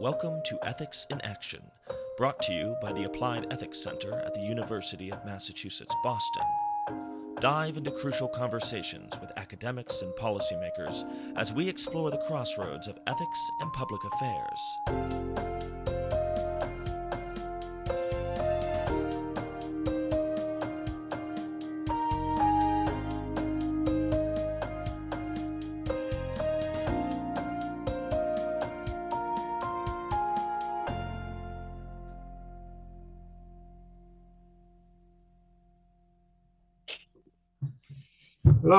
Welcome to Ethics in Action, brought to you by the Applied Ethics Center at the University of Massachusetts Boston. Dive into crucial conversations with academics and policymakers as we explore the crossroads of ethics and public affairs.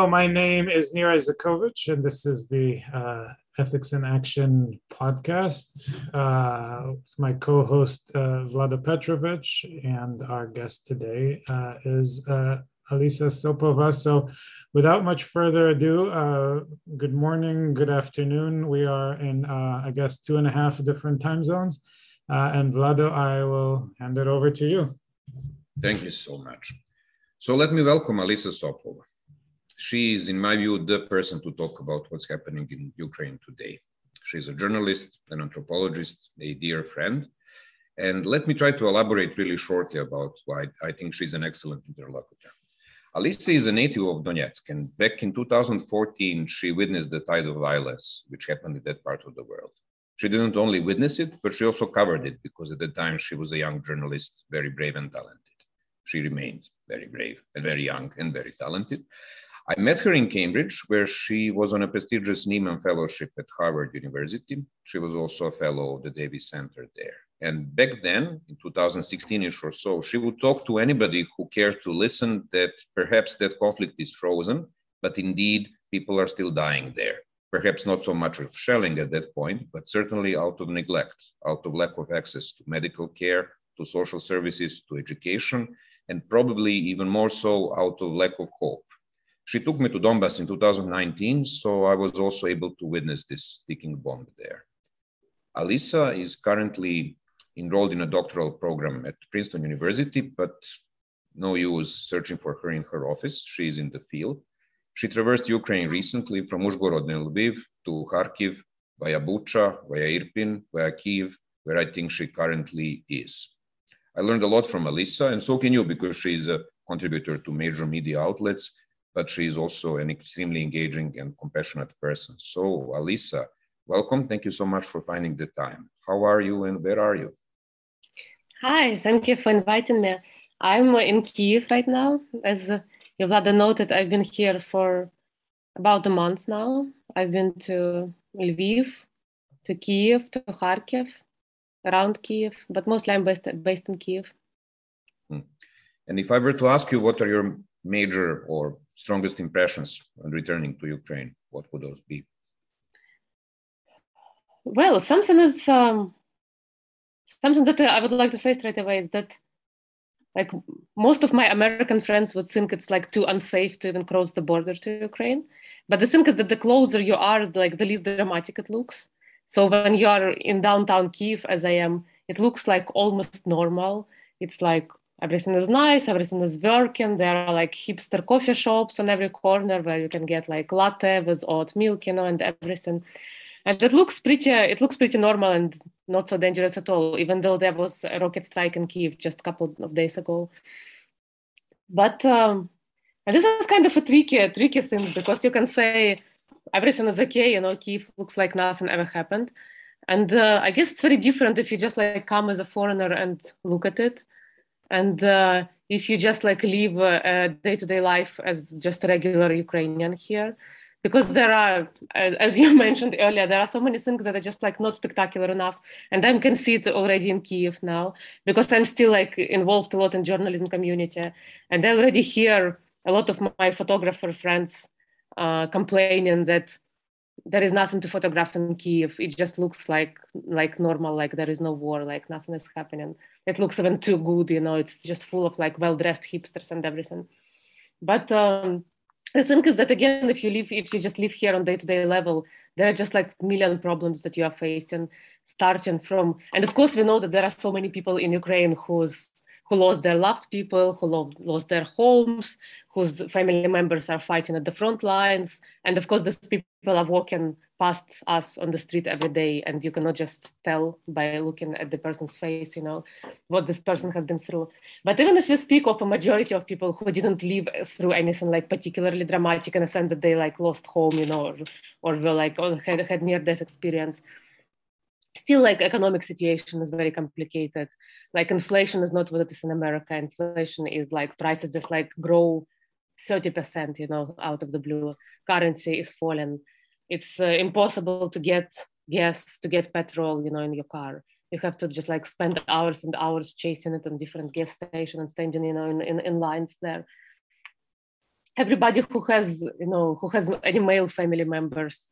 My name is Nir Eisikovits, and this is the uh, Ethics in Action podcast. Uh, my co host, uh, Vlado Petrovic, and our guest today uh, is uh, Alisa Sopova. So, without much further ado, uh, good morning, good afternoon. We are in, I guess, two and a half different time zones. and Vlado, I will hand it over to you. Thank you so much. So, let me welcome Alisa Sopova she is, in my view, the person to talk about what's happening in Ukraine today. She's a journalist, an anthropologist, a dear friend. And let me try to elaborate really shortly about why I think she's an excellent interlocutor. Alisa is a native of Donetsk, and back in 2014, she witnessed the tide of violence which happened in that part of the world. She didn't only witness it, but she also covered it because at the time she was a young journalist, very brave and talented. She remained very brave and very young and very talented. I met her in Cambridge, where she was on a prestigious Nieman Fellowship at Harvard University. She was also a fellow of the Davis Center there. And back then, in 2016ish or so, she would talk to anybody who cared to listen that perhaps that conflict is frozen, but indeed people are still dying there. Perhaps not so much of shelling at that point, but certainly out of neglect, out of lack of access to medical care, to social services, to education, and probably even more so out of lack of hope she took me to Donbass in 2019, so I was also able to witness this ticking bomb there. Alisa is currently enrolled in a doctoral program at Princeton University, but no use searching for her in her office. She is in the field. She traversed Ukraine recently from Uzhgorod and Lviv to Kharkiv via Bucha, via Irpin, via Kiev, where I think she currently is. I learned a lot from Alisa, and so can you because she's a contributor to major media outlets but she is also an extremely engaging and compassionate person. So, Alisa, welcome. Thank you so much for finding the time. How are you and where are you? Hi, thank you for inviting me. I'm in Kiev right now. As you Yolanda noted, I've been here for about a month now. I've been to Lviv, to Kiev, to Kharkiv, around Kiev, but mostly I'm based, based in Kiev. Hmm. And if I were to ask you what are your major or strongest impressions on returning to Ukraine? What would those be? Well, something is um, something that I would like to say straight away is that like most of my American friends would think it's like too unsafe to even cross the border to Ukraine. But the thing is that the closer you are, like the least dramatic it looks. So when you are in downtown Kiev, as I am, it looks like almost normal. It's like everything is nice, everything is working. There are like hipster coffee shops on every corner where you can get like latte with oat milk, you know, and everything. And it looks pretty, it looks pretty normal and not so dangerous at all, even though there was a rocket strike in Kiev just a couple of days ago. But um, and this is kind of a tricky, a tricky thing because you can say everything is okay, you know, Kiev looks like nothing ever happened. And uh, I guess it's very different if you just like come as a foreigner and look at it and uh, if you just like live a day-to-day life as just a regular ukrainian here because there are as you mentioned earlier there are so many things that are just like not spectacular enough and i can see it already in kiev now because i'm still like involved a lot in journalism community and i already hear a lot of my photographer friends uh, complaining that there is nothing to photograph in Kiev. It just looks like like normal, like there is no war, like nothing is happening. It looks even too good, you know. It's just full of like well-dressed hipsters and everything. But um, the thing is that again, if you live, if you just live here on day-to-day level, there are just like million problems that you are facing, starting from. And of course, we know that there are so many people in Ukraine who's who lost their loved people, who lost, their homes, whose family members are fighting at the front lines. And of course, these people are walking past us on the street every day, and you cannot just tell by looking at the person's face, you know, what this person has been through. But even if you speak of a majority of people who didn't live through anything like particularly dramatic in a sense that they like lost home, you know, or, or were like or had, had near death experience, still like economic situation is very complicated like inflation is not what it is in america inflation is like prices just like grow 30%, you know, out of the blue. Currency is falling. It's uh, impossible to get gas, to get petrol, you know, in your car. You have to just like spend hours and hours chasing it on different gas stations and standing, you know, in, in, in lines there. Everybody who has, you know, who has any male family members,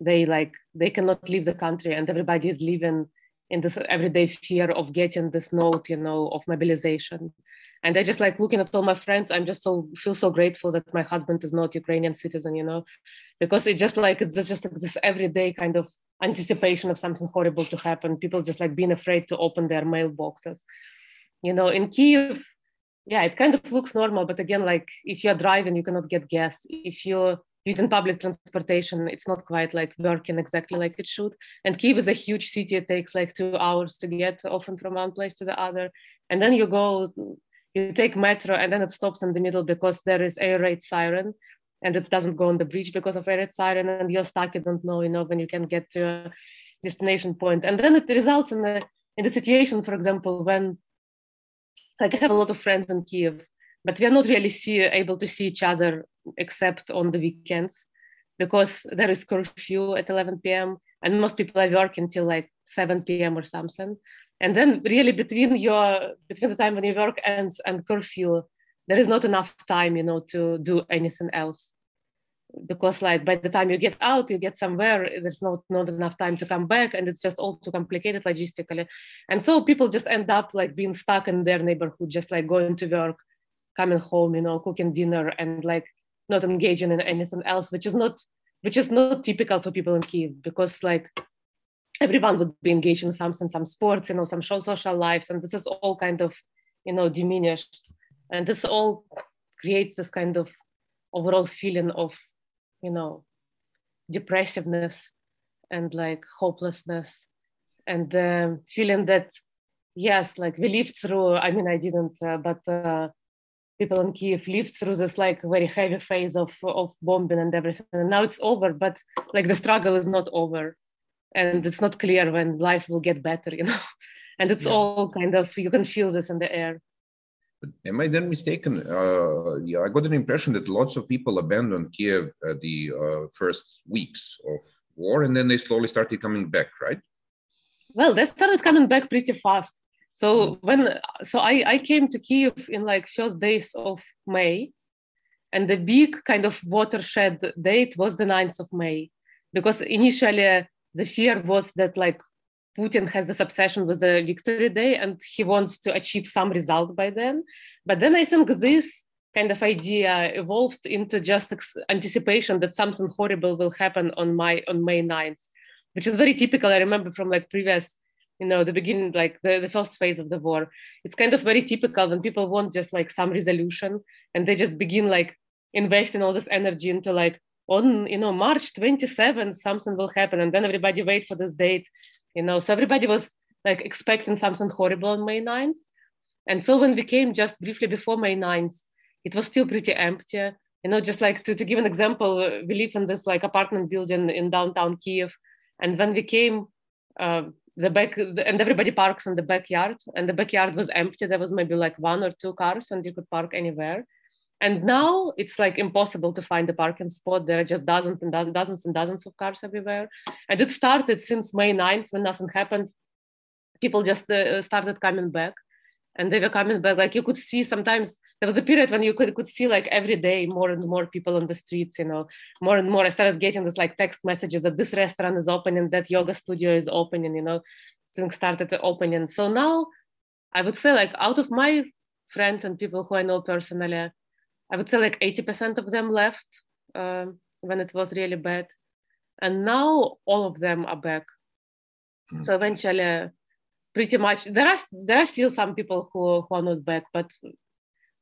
they like, they cannot leave the country and everybody is living in this everyday fear of getting this note, you know, of mobilization. And i just like looking at all my friends i'm just so feel so grateful that my husband is not ukrainian citizen you know because it just like it's just like this everyday kind of anticipation of something horrible to happen. People just like being afraid to open their mailboxes. You know in kiev yeah it kind of looks normal but again like if you're driving you cannot get gas. If you're using public transportation it's not quite like working exactly like it should. And kiev is a huge city it takes like two hours to get often from one place to the other. And then you go you take metro and then it stops in the middle because there is air raid siren and it doesn't go on the bridge because of air raid siren and you're stuck you don't know you know when you can get to a destination point. And then it results in the in the situation for example when like i have a lot of friends in kiev but we are not really see, able to see each other except on the weekends because there is curfew at 11 p.m and most people are working till like 7 p.m or something. And then really between your between the time when your work ends and curfew there is not enough time you know to do anything else. Because like by the time you get out you get somewhere there's not not enough time to come back and it's just all too complicated logistically. And so people just end up like being stuck in their neighborhood just like going to work coming home you know cooking dinner and like not engaging in anything else which is not which is not typical for people in kiev because like everyone would be engaged in something, some sports, you know, some social lives, and this is all kind of, you know, diminished, and this all creates this kind of overall feeling of, you know, depressiveness and like hopelessness, and the feeling that, yes, like we lived through. I mean, I didn't, uh, but. Uh, people in Kiev lived through this like very heavy phase of of bombing and everything, and now it's over. But like the struggle is not over. And it's not clear when life will get better you know? And it's yeah. all kind of you can feel this in the air. Am i then mistaken? Uh, yeah i got an impression that lots of people abandoned kiev at the uh, first weeks of war and then they slowly started coming back right? Well they started coming back pretty fast so mm. when so i i came to kiev in like first days of may and the big kind of watershed date was the 9th of may because initially the fear was that like Putin has this obsession with the Victory Day and he wants to achieve some result by then. But then I think this kind of idea evolved into just anticipation that something horrible will happen on my on May 9th, which is very typical. I remember from like previous, you know, the beginning, like the, the first phase of the war. It's kind of very typical when people want just like some resolution and they just begin like investing all this energy into like on you know march 27th something will happen and then everybody wait for this date you know. So everybody was like expecting something horrible on may 9th and so when we came just briefly before may 9th it was still pretty empty. You know just like to, to give an example we live in this like apartment building in downtown kiev and when we came uh, the back and everybody parks in the backyard and the backyard was empty there was maybe like one or two cars and you could park anywhere and now it's like impossible to find a parking spot. There are just dozens and dozens, dozens and dozens of cars everywhere. And it started since May 9th when nothing happened. People just uh, started coming back and they were coming back. Like you could see sometimes there was a period when you could, could see like every day more and more people on the streets, you know, more and more. I started getting this like text messages that this restaurant is opening, that yoga studio is opening, you know, things started opening. So now I would say like out of my friends and people who I know personally, I would say like 80% of them left uh, when it was really bad. And now all of them are back. Mm. So eventually, pretty much, there are, there are still some people who, who are not back, but,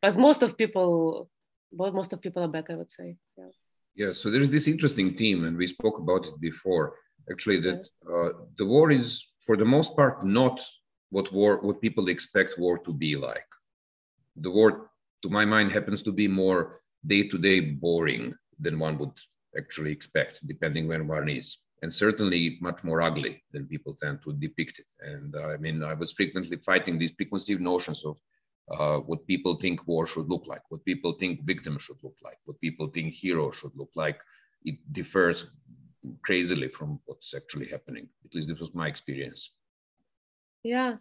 but most of people most of people are back, I would say. Yeah. Yeah. So there is this interesting theme, and we spoke about it before. Actually, that uh, the war is, for the most part, not what war, what people expect war to be like. The war, to my mind, happens to be more day-to-day boring than one would actually expect, depending when one is and certainly much more ugly than people tend to depict it. And uh, I mean, I was frequently fighting these preconceived notions of uh, what people think war should look like, what people think victims should look like, what people think heroes should look like. It differs crazily from what's actually happening. At least this was my experience. Yeah.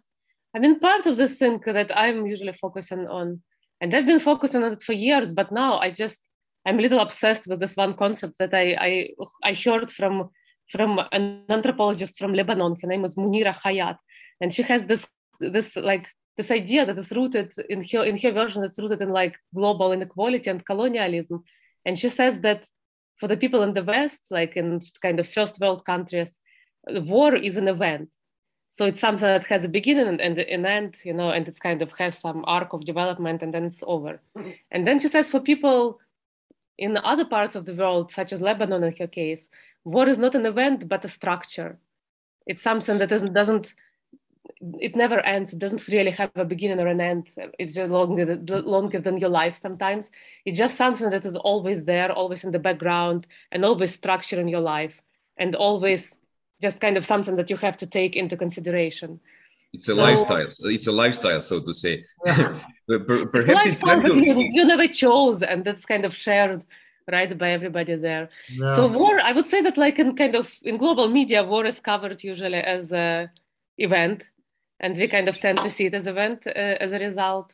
I mean, part of the thing that I'm usually focusing on, and I've been focusing on it for years, but now I just, I'm a little obsessed with this one concept that I, I, I heard from from an anthropologist from Lebanon. Her name is Munira Khayyat, and she has this this like this idea that is rooted in her in her version is rooted in like global inequality and colonialism. And she says that for the people in the West, like in kind of first world countries, the war is an event. So it's something that has a beginning and, and an end, you know, and it's kind of has some arc of development and then it's over. Mm-hmm. And then she says for people in other parts of the world, such as Lebanon in her case, war is not an event but a structure. It's something that doesn't doesn't it never ends. It doesn't really have a beginning or an end. It's just longer longer than your life sometimes. It's just something that is always there always in the background and always structuring your life and always just kind of something that you have to take into consideration. It's a so, lifestyle. It's a lifestyle so to say. Yeah. perhaps it's, it's you, you never chose and that's kind of shared right by everybody there yeah. so war i would say that like in kind of in global media war is covered usually as a event and we kind of tend to see it as event uh, as a result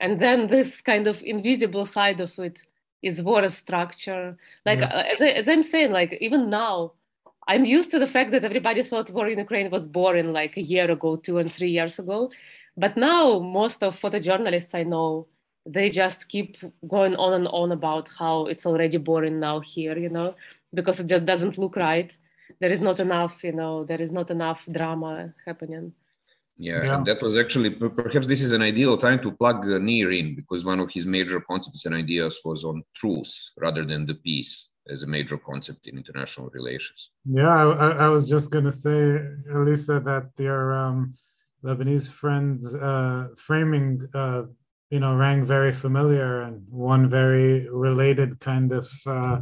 and then this kind of invisible side of it is war as structure like yeah. uh, as, I, as i'm saying like even now i'm used to the fact that everybody thought war in ukraine was boring like a year ago two and three years ago but now most of photojournalists i know they just keep going on and on about how it's already boring now here, you know, because it just doesn't look right. There is not enough, you know, there is not enough drama happening. Yeah, yeah. and that was actually perhaps this is an ideal time to plug Nir in because one of his major concepts and ideas was on truce rather than the peace as a major concept in international relations. Yeah, I, I was just going to say, Elisa, that your um, Lebanese friend's uh, framing uh, you know rang very familiar and one very related kind of uh,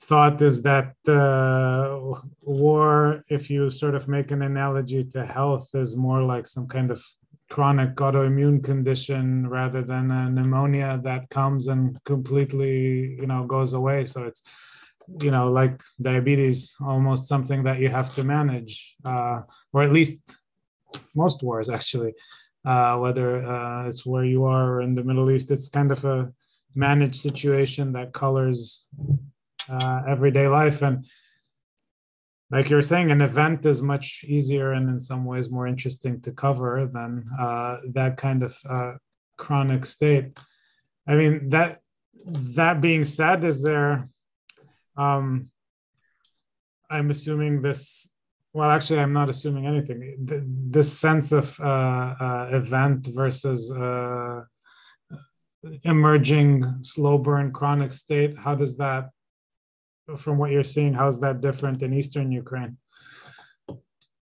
thought is that uh, war if you sort of make an analogy to health is more like some kind of chronic autoimmune condition rather than a pneumonia that comes and completely you know goes away. So it's you know like diabetes almost something that you have to manage uh, or at least most wars actually uh, whether uh, it's where you are in the Middle East. It's kind of a managed situation that colors uh, everyday life. And like you're saying, an event is much easier and in some ways more interesting to cover than uh, that kind of uh, chronic state. I mean that that being said, is there? Um, I'm assuming this well actually i'm not assuming anything. This sense of uh, uh, event versus uh, emerging slow burn chronic state how does that from what you're seeing how is that different in eastern ukraine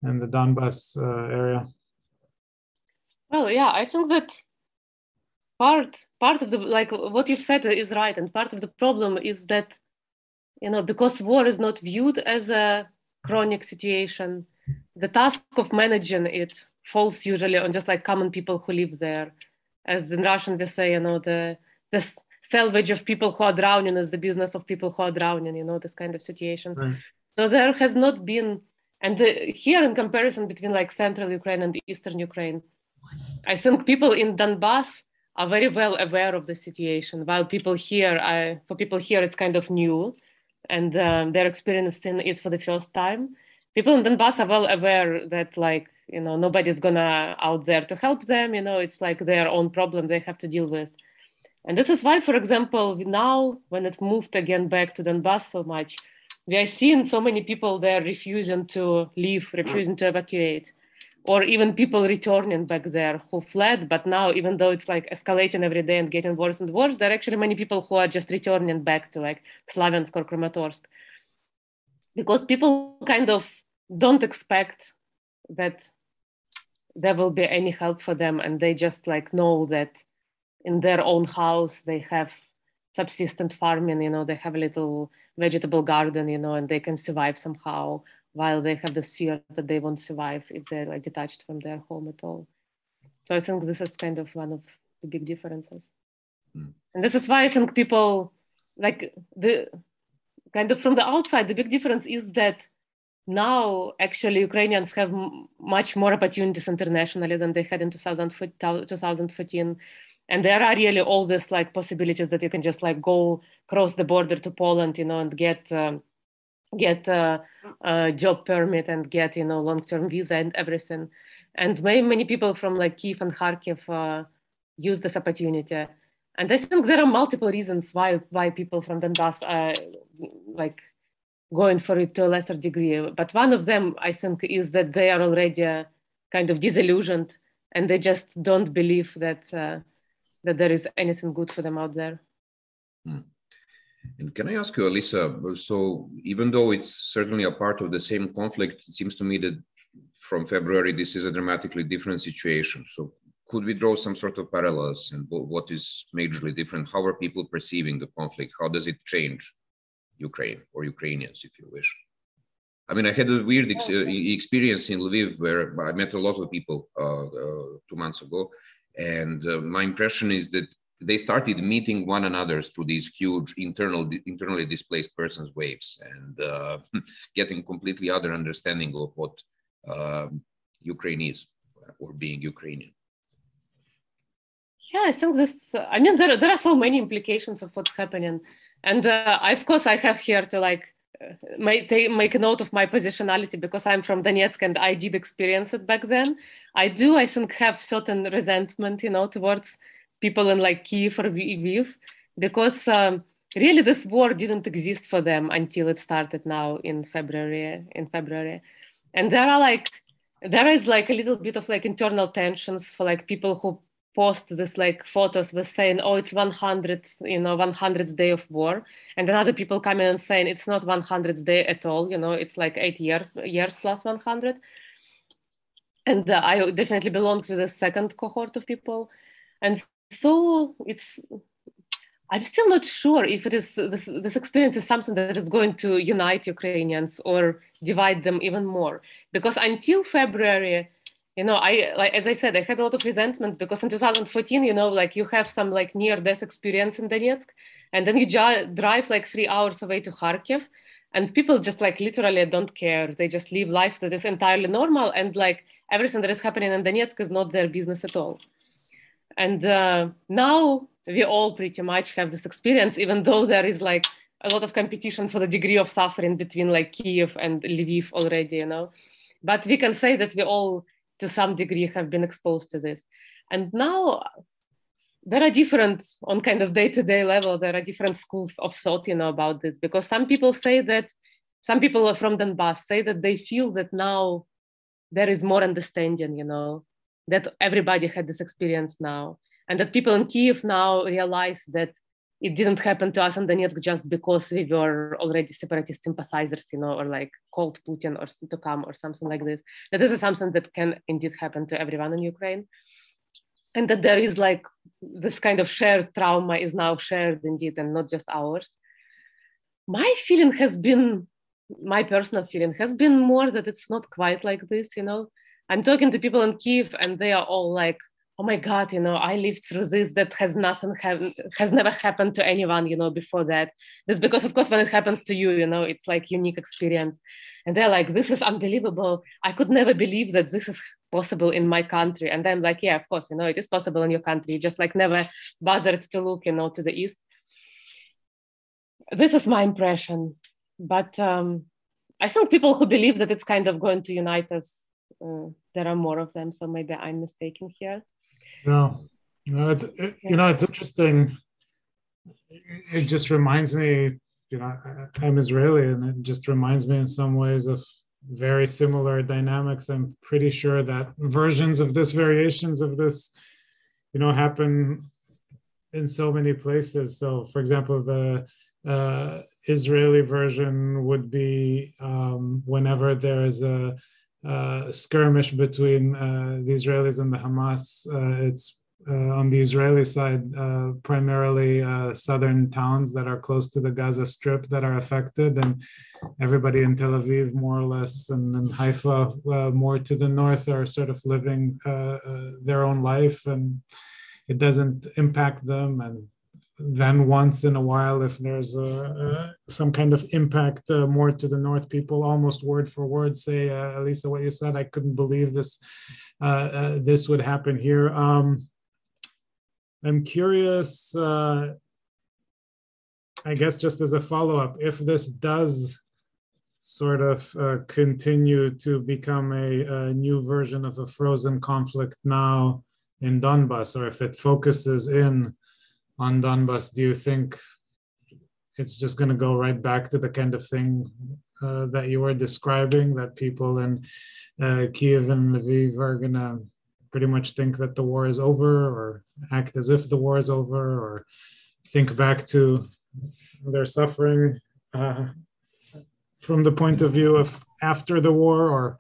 and the donbass uh, area? Well yeah i think that part part of the like what you've said is right. And part of the problem is that you know because war is not viewed as a chronic situation, the task of managing it falls usually on just like common people who live there. As in Russian, we say, you know, the, the salvage of people who are drowning is the business of people who are drowning, you know, this kind of situation. Right. So there has not been, and the, here in comparison between like central Ukraine and eastern Ukraine, I think people in Donbass are very well aware of the situation, while people here, I, for people here, it's kind of new and um, they're experiencing it for the first time. People in Donbass are well aware that like you know nobody's gonna out there to help them. You know it's like their own problem they have to deal with, and this is why, for example, now when it moved again back to Donbass so much, we are seeing so many people there refusing to leave, refusing to evacuate. Or even people returning back there who fled. But now, even though it's like escalating every day and getting worse and worse, there are actually many people who are just returning back to like Slavyansk or because people kind of don't expect that there will be any help for them and they just like know that in their own house they have subsistent farming you know they have a little vegetable garden you know and they can survive somehow while they have this fear that they won't survive if they're like detached from their home at all. So i think this is kind of one of the big differences. Mm. and this is why i think people like the kind of from the outside the big difference is that now actually ukrainians have m- much more opportunities internationally than they had in 2014 and there are really all these like possibilities that you can just like go cross the border to poland you know and get um, get a, a, job permit and get you know long-term visa and everything and many, many people from like kiev and kharkiv uh, use this opportunity and i think there are multiple reasons why why people from donbass are like going for it to a lesser degree but one of them i think is that they are already uh, kind of disillusioned and they just don't believe that uh, that there is anything good for them out there. Hmm. And can I ask you, Alisa? So even though it's certainly a part of the same conflict, it seems to me that from February this is a dramatically different situation. So could we draw some sort of parallels and what is majorly different? How are people perceiving the conflict? How does it change Ukraine or Ukrainians, if you wish? I mean, I had a weird ex- experience in Lviv where I met a lot of people uh, uh, two months ago, and uh, my impression is that they started meeting one another through these huge internal internally displaced persons waves and uh, getting completely other understanding of what uh, Ukraine is or being Ukrainian. Yeah, I think this. I mean, there there are so many implications of what's happening, and uh, of course, I have here to like make, make a note of my positionality because I'm from Donetsk and I did experience it back then. I do, I think, have certain resentment, you know, towards people in like Kiev or Lviv because um, really this war didn't exist for them until it started now in February. In February, and there are like there is like a little bit of like internal tensions for like people who post this like photos with saying oh it's 100 you know 100th day of war and then other people come in and saying it's not 100th day at all you know it's like eight year, years plus 100 and uh, i definitely belong to the second cohort of people and so it's i'm still not sure if it is this, this experience is something that is going to unite ukrainians or divide them even more. Because until february you know i like as i said i had a lot of resentment because in 2014 you know like you have some like near death experience in donetsk and then you drive like three hours away to kharkiv and people just like literally don't care. They just live life that is entirely normal and like everything that is happening in donetsk is not their business at all and uh, now we all pretty much have this experience even though there is like a lot of competition for the degree of suffering between like kiev and lviv already you know? But we can say that we all to some degree have been exposed to this. And now there are different on kind of day-to-day level there are different schools of thought you know about this. Because some people say that some people from donbass say that they feel that now there is more understanding you know that everybody had this experience now and that people in kiev now realize that it didn't happen to us in Donetsk just because we were already separatist sympathizers, you know, or like called Putin or to come or something like this. That this is something that can indeed happen to everyone in Ukraine. And that there is like this kind of shared trauma is now shared indeed and not just ours. My feeling has been, my personal feeling has been more that it's not quite like this, you know. I'm talking to people in Kiev and they are all like, oh my god you know i lived through this that has nothing have, has never happened to anyone you know before that. This because of course when it happens to you you know it's like unique experience. And they're like this is unbelievable. I could never believe that this is possible in my country. And i'm like yeah of course you know it is possible in your country. You just like never bothered to look you know to the east. This is my impression. But um i think people who believe that it's kind of going to unite us uh, there are more of them so maybe i'm mistaken here no, no, it's it, you know it's interesting. It just reminds me, you know, I'm Israeli, and it just reminds me in some ways of very similar dynamics. I'm pretty sure that versions of this, variations of this, you know, happen in so many places. So, for example, the uh, Israeli version would be um, whenever there is a, a skirmish between uh, the Israelis and the Hamas, uh, it's uh, on the Israeli side, uh, primarily uh, southern towns that are close to the Gaza Strip that are affected, and everybody in Tel Aviv, more or less, and, and Haifa, uh, more to the north, are sort of living uh, uh, their own life, and it doesn't impact them. And then once in a while, if there's some kind of impact more to the north, people almost word for word say, Elisa, what you said, I couldn't believe this. this would happen here. Um, I'm curious, uh, I guess, just as a follow up, if this does sort of uh, continue to become a, a, new version of a frozen conflict now in Donbass, or if it focuses in on Donbass, do you think it's just going to go right back to the kind of thing uh, that you were describing, that people in uh, Kiev and Lviv are going to pretty much think that the war is over or act as if the war is over or think back to their suffering uh, from the point of view of after the war or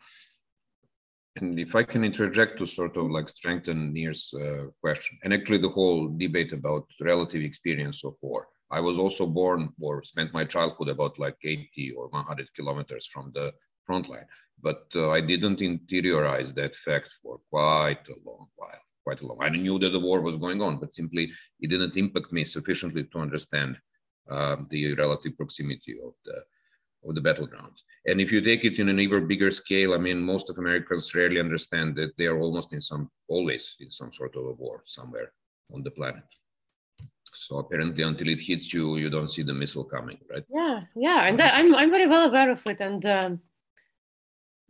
and if i can interject to sort of like strengthen nir's uh, question and actually the whole debate about relative experience of war i was also born or spent my childhood about like 80 or 100 kilometers from the front line but uh, I didn't interiorize that fact for quite a long while. Quite a long. I knew that the war was going on, but simply it didn't impact me sufficiently to understand uh, the relative proximity of the of the battleground. And if you take it in an even bigger scale, I mean, most of Americans rarely understand that they are almost in some, always in some sort of a war somewhere on the planet. So apparently, until it hits you, you don't see the missile coming, right? Yeah, yeah, and that, I'm I'm very well aware of it, and um,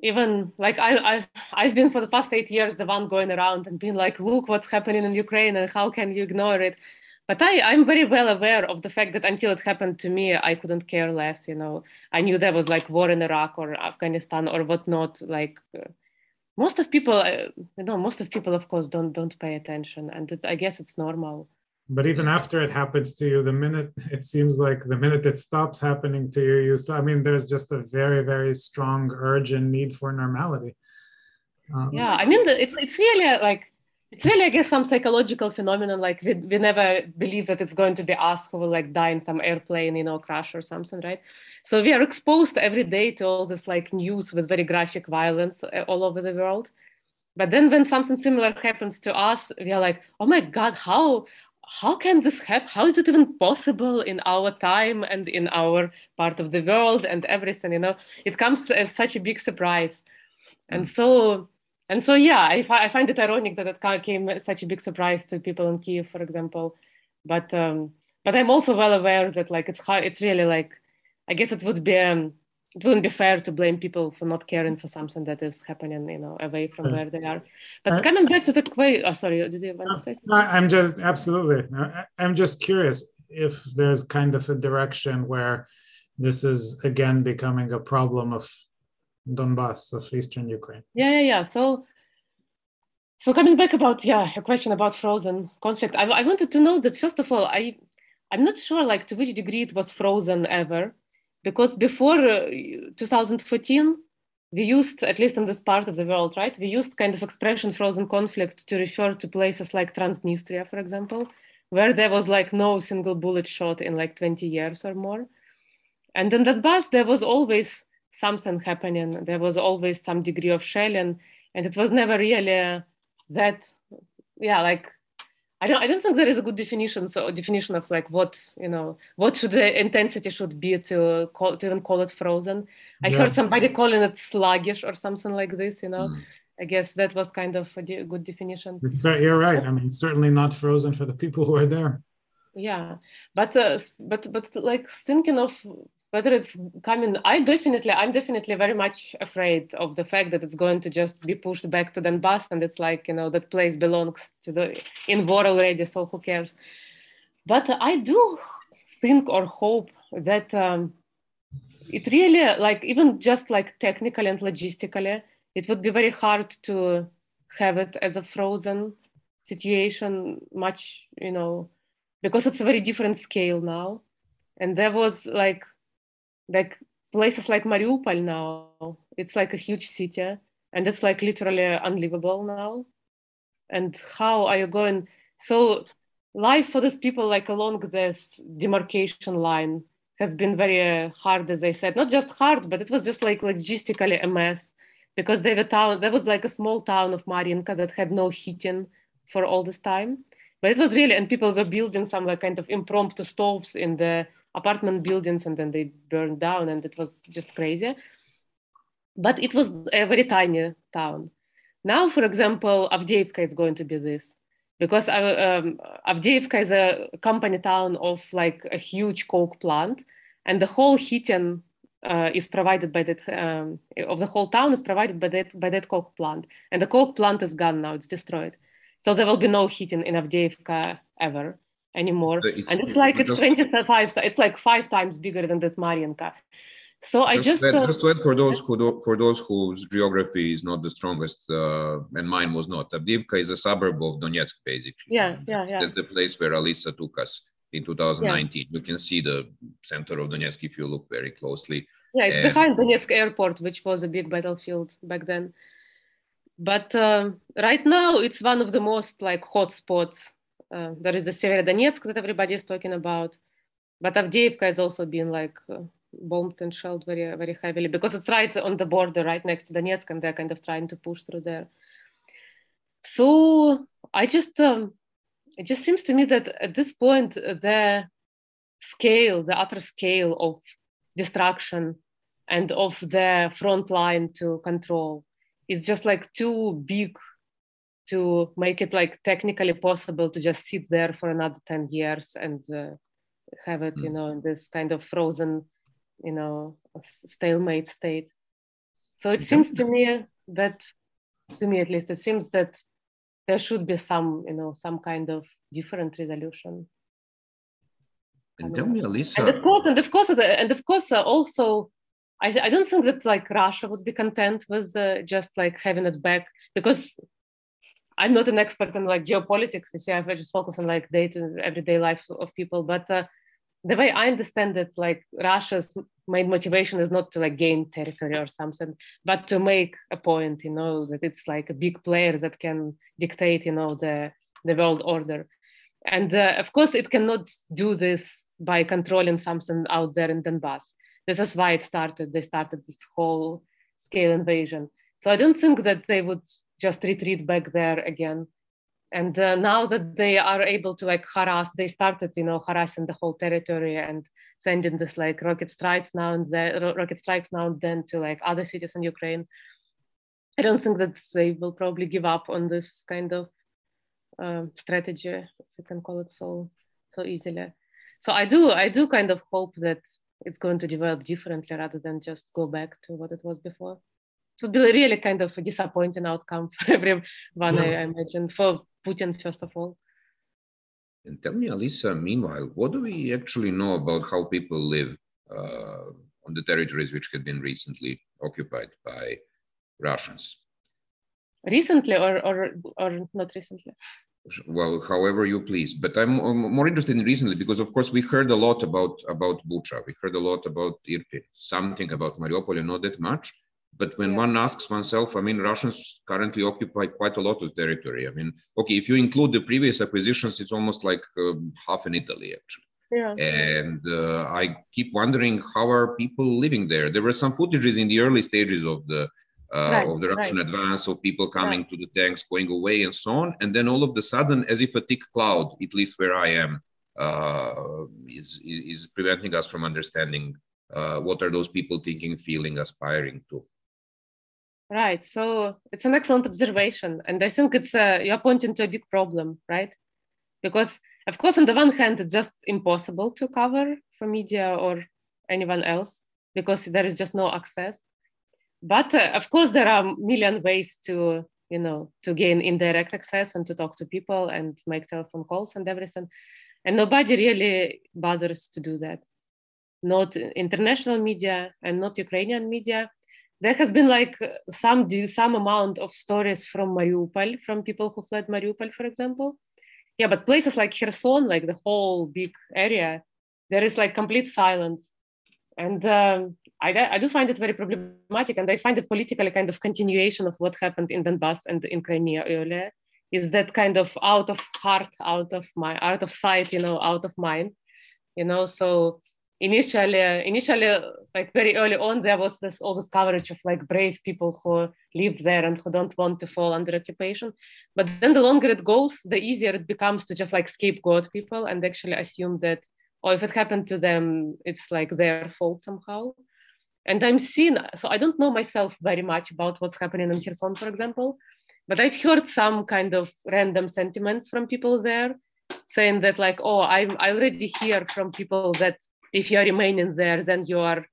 even like I, I I've been for the past eight years the one going around and being like, look what's happening in Ukraine and how can you ignore it? But I, I'm very well aware of the fact that until it happened to me, I couldn't care less. You know, I knew there was like war in Iraq or Afghanistan or whatnot. Like uh, most of people, uh, you know, most of people, of course, don't don't pay attention, and it, I guess it's normal but even after it happens to you the minute it seems like the minute it stops happening to you you i mean there's just a very very strong urge and need for normality um, yeah i mean it's it's really like it's really i guess some psychological phenomenon like we, we never believe that it's going to be us who will like die in some airplane you know crash or something right so we are exposed every day to all this like news with very graphic violence uh, all over the world but then when something similar happens to us we are like oh my god how how can this happen? How is it even possible in our time and in our part of the world and everything? You know, it comes as such a big surprise, and mm. so and so yeah, I, I find it ironic that it came as such a big surprise to people in Kiev, for example. But um, but I'm also well aware that like it's hard. It's really like I guess it would be. Um, it wouldn't be fair to blame people for not caring for something that is happening, you know, away from where they are. But uh, coming back to the question, oh, sorry, did you want to say? Something? I'm just absolutely. I'm just curious if there's kind of a direction where this is again becoming a problem of Donbass of eastern Ukraine. Yeah, yeah, yeah. So, so coming back about yeah, a question about frozen conflict. I, I wanted to know that first of all, I I'm not sure like to which degree it was frozen ever because before uh, 2014 we used at least in this part of the world right we used kind of expression frozen conflict to refer to places like transnistria for example where there was like no single bullet shot in like 20 years or more and in Donbass there was always something happening there was always some degree of shelling and it was never really that yeah like I don't I don't think there is a good definition so definition of like what you know what should the intensity should be to call to even call it frozen. I yeah. heard somebody calling it sluggish or something like this. You know, mm. I guess that was kind of a de- good definition. It's, uh, you're right. I mean, certainly not frozen for the people who are there. Yeah, but uh, but but like thinking of whether it's coming i definitely i'm definitely very much afraid of the fact that it's going to just be pushed back to donbass and it's like you know that place belongs to the in war already so who cares? But i do think or hope that um, it really like even just like technically and logistically, it would be very hard to have it as a frozen situation much you know because it's a very different scale now. And there was like like places like mariupol now it's like a huge city and it's like literally unlivable now. And how are you going? So life for these people like along this demarcation line has been very hard as i said. Not just hard but it was just like logistically a mess because they were town there was like a small town of mariinka that had no heating for all this time. But it was really and people were building some like kind of impromptu stoves in the apartment buildings and then they burned down and it was just crazy. But it was a very tiny town. Now for example avdiivka is going to be this because uh, um, is a company town of like a huge coke plant and the whole heating uh, is provided by that um, of the whole town is provided by that by that coke plant and the coke plant is gone now it's destroyed. So there will be no heating in avdiivka ever anymore. It's, and it's like it's 25 it's like five times bigger than that mariinka so i just just, uh, just to add for those who do, for those whose geography is not the strongest uh, and mine was not. Avdiivka is a suburb of donetsk basically. Yeah yeah yeah. That's the place where alisa took us in 2019 yeah. you can see the center of donetsk if you look very closely. Yeah it's and, behind donetsk airport which was a big battlefield back then. But uh, right now it's one of the most like hot spots uh, there is the Severodonetsk that everybody is talking about, but Avdiivka has also been like uh, bombed and shelled very, very heavily because it's right on the border, right next to Donetsk, and they're kind of trying to push through there. So I just, um, it just seems to me that at this point, the scale, the utter scale of destruction and of the front line to control is just like too big to make it like technically possible to just sit there for another 10 years and uh, have it mm. you know in this kind of frozen you know stalemate state. So it seems to me that to me at least it seems that there should be some you know some kind of different resolution. And tell me alisa and of course and of course and of course uh, also I, I don't think that like russia would be content with uh, just like having it back because I'm not an expert in like geopolitics. You see, I just focus on like day to everyday life of people. But uh, the way I understand it, like Russia's main motivation is not to like gain territory or something, but to make a point. You know that it's like a big player that can dictate. You know the the world order, and uh, of course it cannot do this by controlling something out there in Donbass. This is why it started. They started this whole scale invasion. So I don't think that they would just retreat back there again. And uh, now that they are able to like harass, they started, you know, harassing the whole territory and sending this like rocket strikes now and then, rocket strikes now and then to like other cities in Ukraine. I don't think that they will probably give up on this kind of uh, strategy, if you can call it so so easily. So I do I do kind of hope that it's going to develop differently rather than just go back to what it was before it would be really kind of a disappointing outcome for everyone, yeah. I imagine, for Putin, first of all. And tell me, Alisa, meanwhile, what do we actually know about how people live uh, on the territories which have been recently occupied by Russians? Recently or, or, or not recently? Well, however you please. But I'm more interested in recently because, of course, we heard a lot about, about Bucha. We heard a lot about Irpin, something about Mariupol, not that much. But when yeah. one asks oneself, I mean, Russians currently occupy quite a lot of territory. I mean, okay, if you include the previous acquisitions, it's almost like uh, half in Italy, actually. Yeah. And uh, I keep wondering how are people living there. There were some footages in the early stages of the uh, right, of the Russian right. advance of people coming right. to the tanks, going away, and so on. And then all of the sudden, as if a thick cloud, at least where I am, uh, is, is, is preventing us from understanding uh, what are those people thinking, feeling, aspiring to. Right. So it's an excellent observation. And I think it's uh, you're pointing to a big problem, right? Because, of course, on the one hand, it's just impossible to cover for media or anyone else because there is just no access. But uh, of course, there are a million ways to, you know, to gain indirect access and to talk to people and make telephone calls and everything. And nobody really bothers to do that. not international media and not Ukrainian media. There has been like some some amount of stories from Mariupol, from people who fled Mariupol, for example. Yeah, but places like Kherson, like the whole big area, there is like complete silence. And um, I, I do find it very problematic. And I find it politically kind of continuation of what happened in Donbass and in Crimea earlier is that kind of out of heart, out of my, out of sight, you know, out of mind, you know. So initially, uh, initially, uh, like very early on, there was this all this coverage of like brave people who live there and who don't want to fall under occupation. But then the longer it goes, the easier it becomes to just like scapegoat people and actually assume that, or oh, if it happened to them, it's like their fault somehow. And I'm seeing, so I don't know myself very much about what's happening in Kherson, for example but I've heard some kind of random sentiments from people there saying that like, oh, I'm, I already hear from people that if you're remaining there, then you are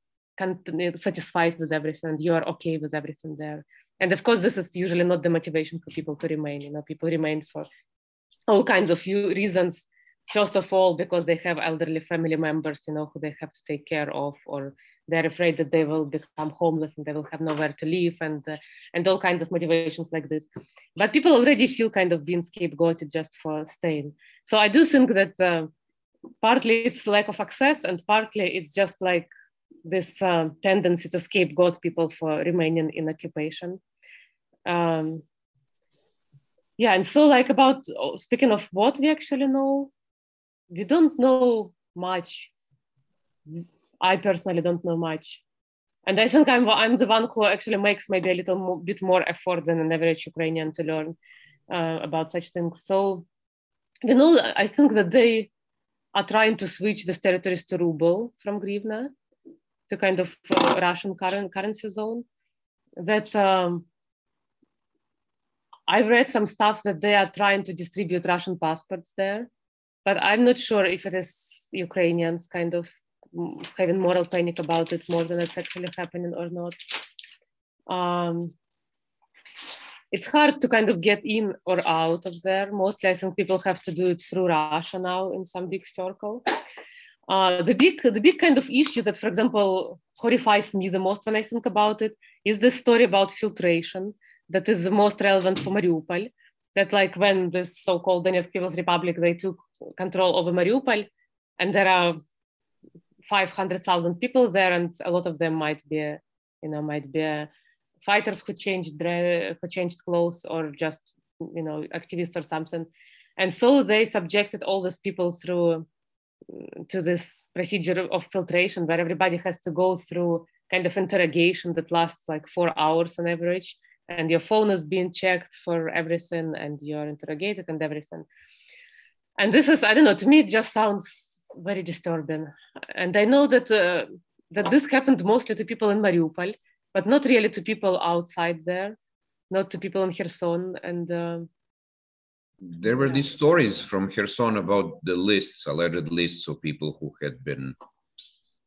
satisfied with everything, you are okay with everything there. And of course, this is usually not the motivation for people to remain. You know, people remain for all kinds of reasons. First of all, because they have elderly family members, you know, who they have to take care of, or they're afraid that they will become homeless and they will have nowhere to live and uh, and all kinds of motivations like this but people already feel kind of being scapegoated just for staying so i do think that uh, partly it's lack of access and partly it's just like this uh, tendency to scapegoat people for remaining in occupation um, yeah and so like about oh, speaking of what we actually know we don't know much I personally don't know much. And I think I'm, I'm the one who actually makes maybe a little bit more effort than an average Ukrainian to learn uh, about such things. So, you know, I think that they are trying to switch these territories to ruble from Grivna, to kind of uh, Russian current, currency zone. That um, I've read some stuff that they are trying to distribute Russian passports there, but I'm not sure if it is Ukrainians kind of having moral panic about it more than it's actually happening or not. Um, it's hard to kind of get in or out of there. Mostly, I think people have to do it through Russia now in some big circle. Uh, the big, the big kind of issue that, for example, horrifies me the most when I think about it is the story about filtration that is the most relevant for Mariupol. That, like, when the so-called Donetsk People's Republic they took control over Mariupol, and there are 500,000 people there, and a lot of them might be, you know, might be fighters who changed who changed clothes or just, you know, activists or something. And so they subjected all these people through to this procedure of filtration where everybody has to go through kind of interrogation that lasts like four hours on average and your phone is being checked for everything and you're interrogated and everything and this is i don't know to me it just sounds very disturbing. And I know that uh, that this happened mostly to people in Mariupol, but not really to people outside there, not to people in Kherson. And uh, there were these stories from Kherson about the lists, alleged lists of people who had been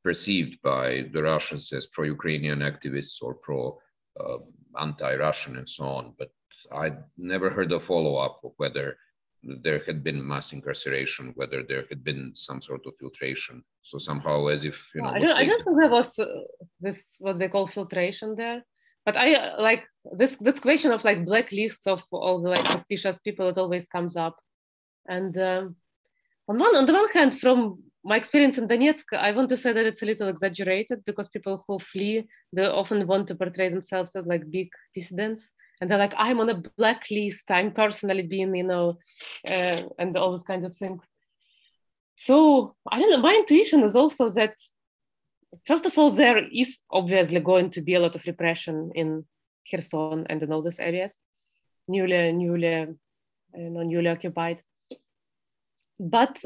perceived by the Russians as pro-Ukrainian activists or pro uh, anti-Russian and so on. But I never heard a follow-up of whether there had been mass incarceration, whether there had been some sort of filtration. So somehow, as if you know, I don't, I don't think there was uh, this what they call filtration there. But I uh, like this this question of like blacklists of all the like suspicious people. It always comes up, and um, on one on the one hand, from my experience in Donetsk, I want to say that it's a little exaggerated because people who flee they often want to portray themselves as like big dissidents and they're like i'm on a blacklist. I'm personally being you know uh, and all those kinds of things. So i don't know my intuition is also that first of all there is obviously going to be a lot of repression in kherson and in all these areas newly newly you know newly occupied. But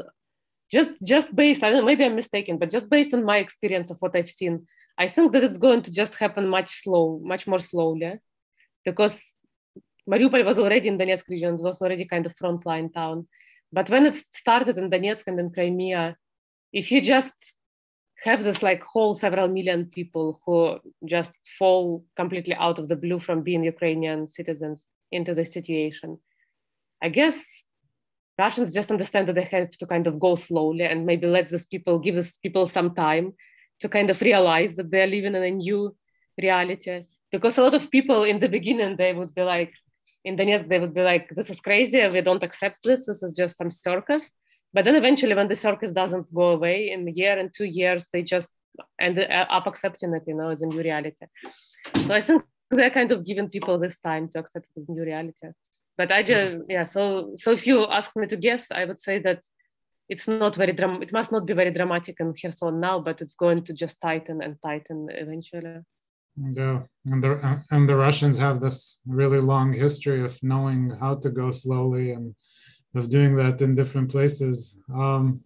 just just based i don't know maybe i'm mistaken but just based on my experience of what i've seen i think that it's going to just happen much slow much more slowly because Mariupol was already in Donetsk region, it was already kind of frontline town. But when it started in Donetsk and in Crimea, if you just have this like whole several million people who just fall completely out of the blue from being Ukrainian citizens into the situation, I guess Russians just understand that they have to kind of go slowly and maybe let these people give these people some time to kind of realize that they're living in a new reality. Because a lot of people in the beginning, they would be like, in Donetsk, they would be like, this is crazy. We don't accept this. This is just some circus. But then eventually, when the circus doesn't go away in a year and two years, they just end up accepting it, you know, it's a new reality. So I think they're kind of giving people this time to accept this new reality. But I just, yeah, so so if you ask me to guess, I would say that it's not very dram- it must not be very dramatic in Kherson now, but it's going to just tighten and tighten eventually. Yeah, and the and the Russians have this really long history of knowing how to go slowly and of doing that in different places. Um,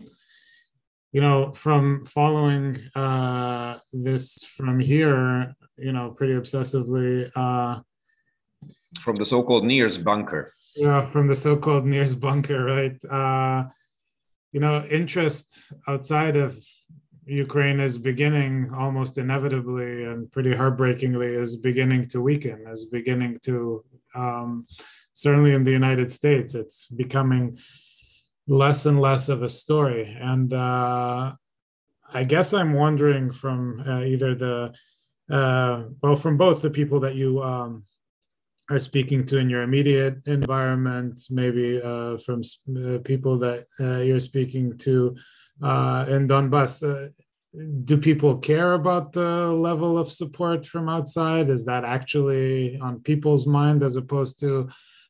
you know, from following uh, this from here, you know, pretty obsessively. Uh, from the so-called Nir's bunker. Yeah, from the so-called Nir's bunker, right? Uh, you know, interest outside of Ukraine is beginning almost inevitably and pretty heartbreakingly is beginning to weaken, is beginning to um, certainly in the United States, it's becoming less and less of a story. And uh, I guess I'm wondering from uh, either the uh, well, from both the people that you um, are speaking to in your immediate environment, maybe uh, from uh, people that uh, you're speaking to uh, in Donbass. Uh, do people care about the level of support from outside? Is that actually on people's mind as opposed to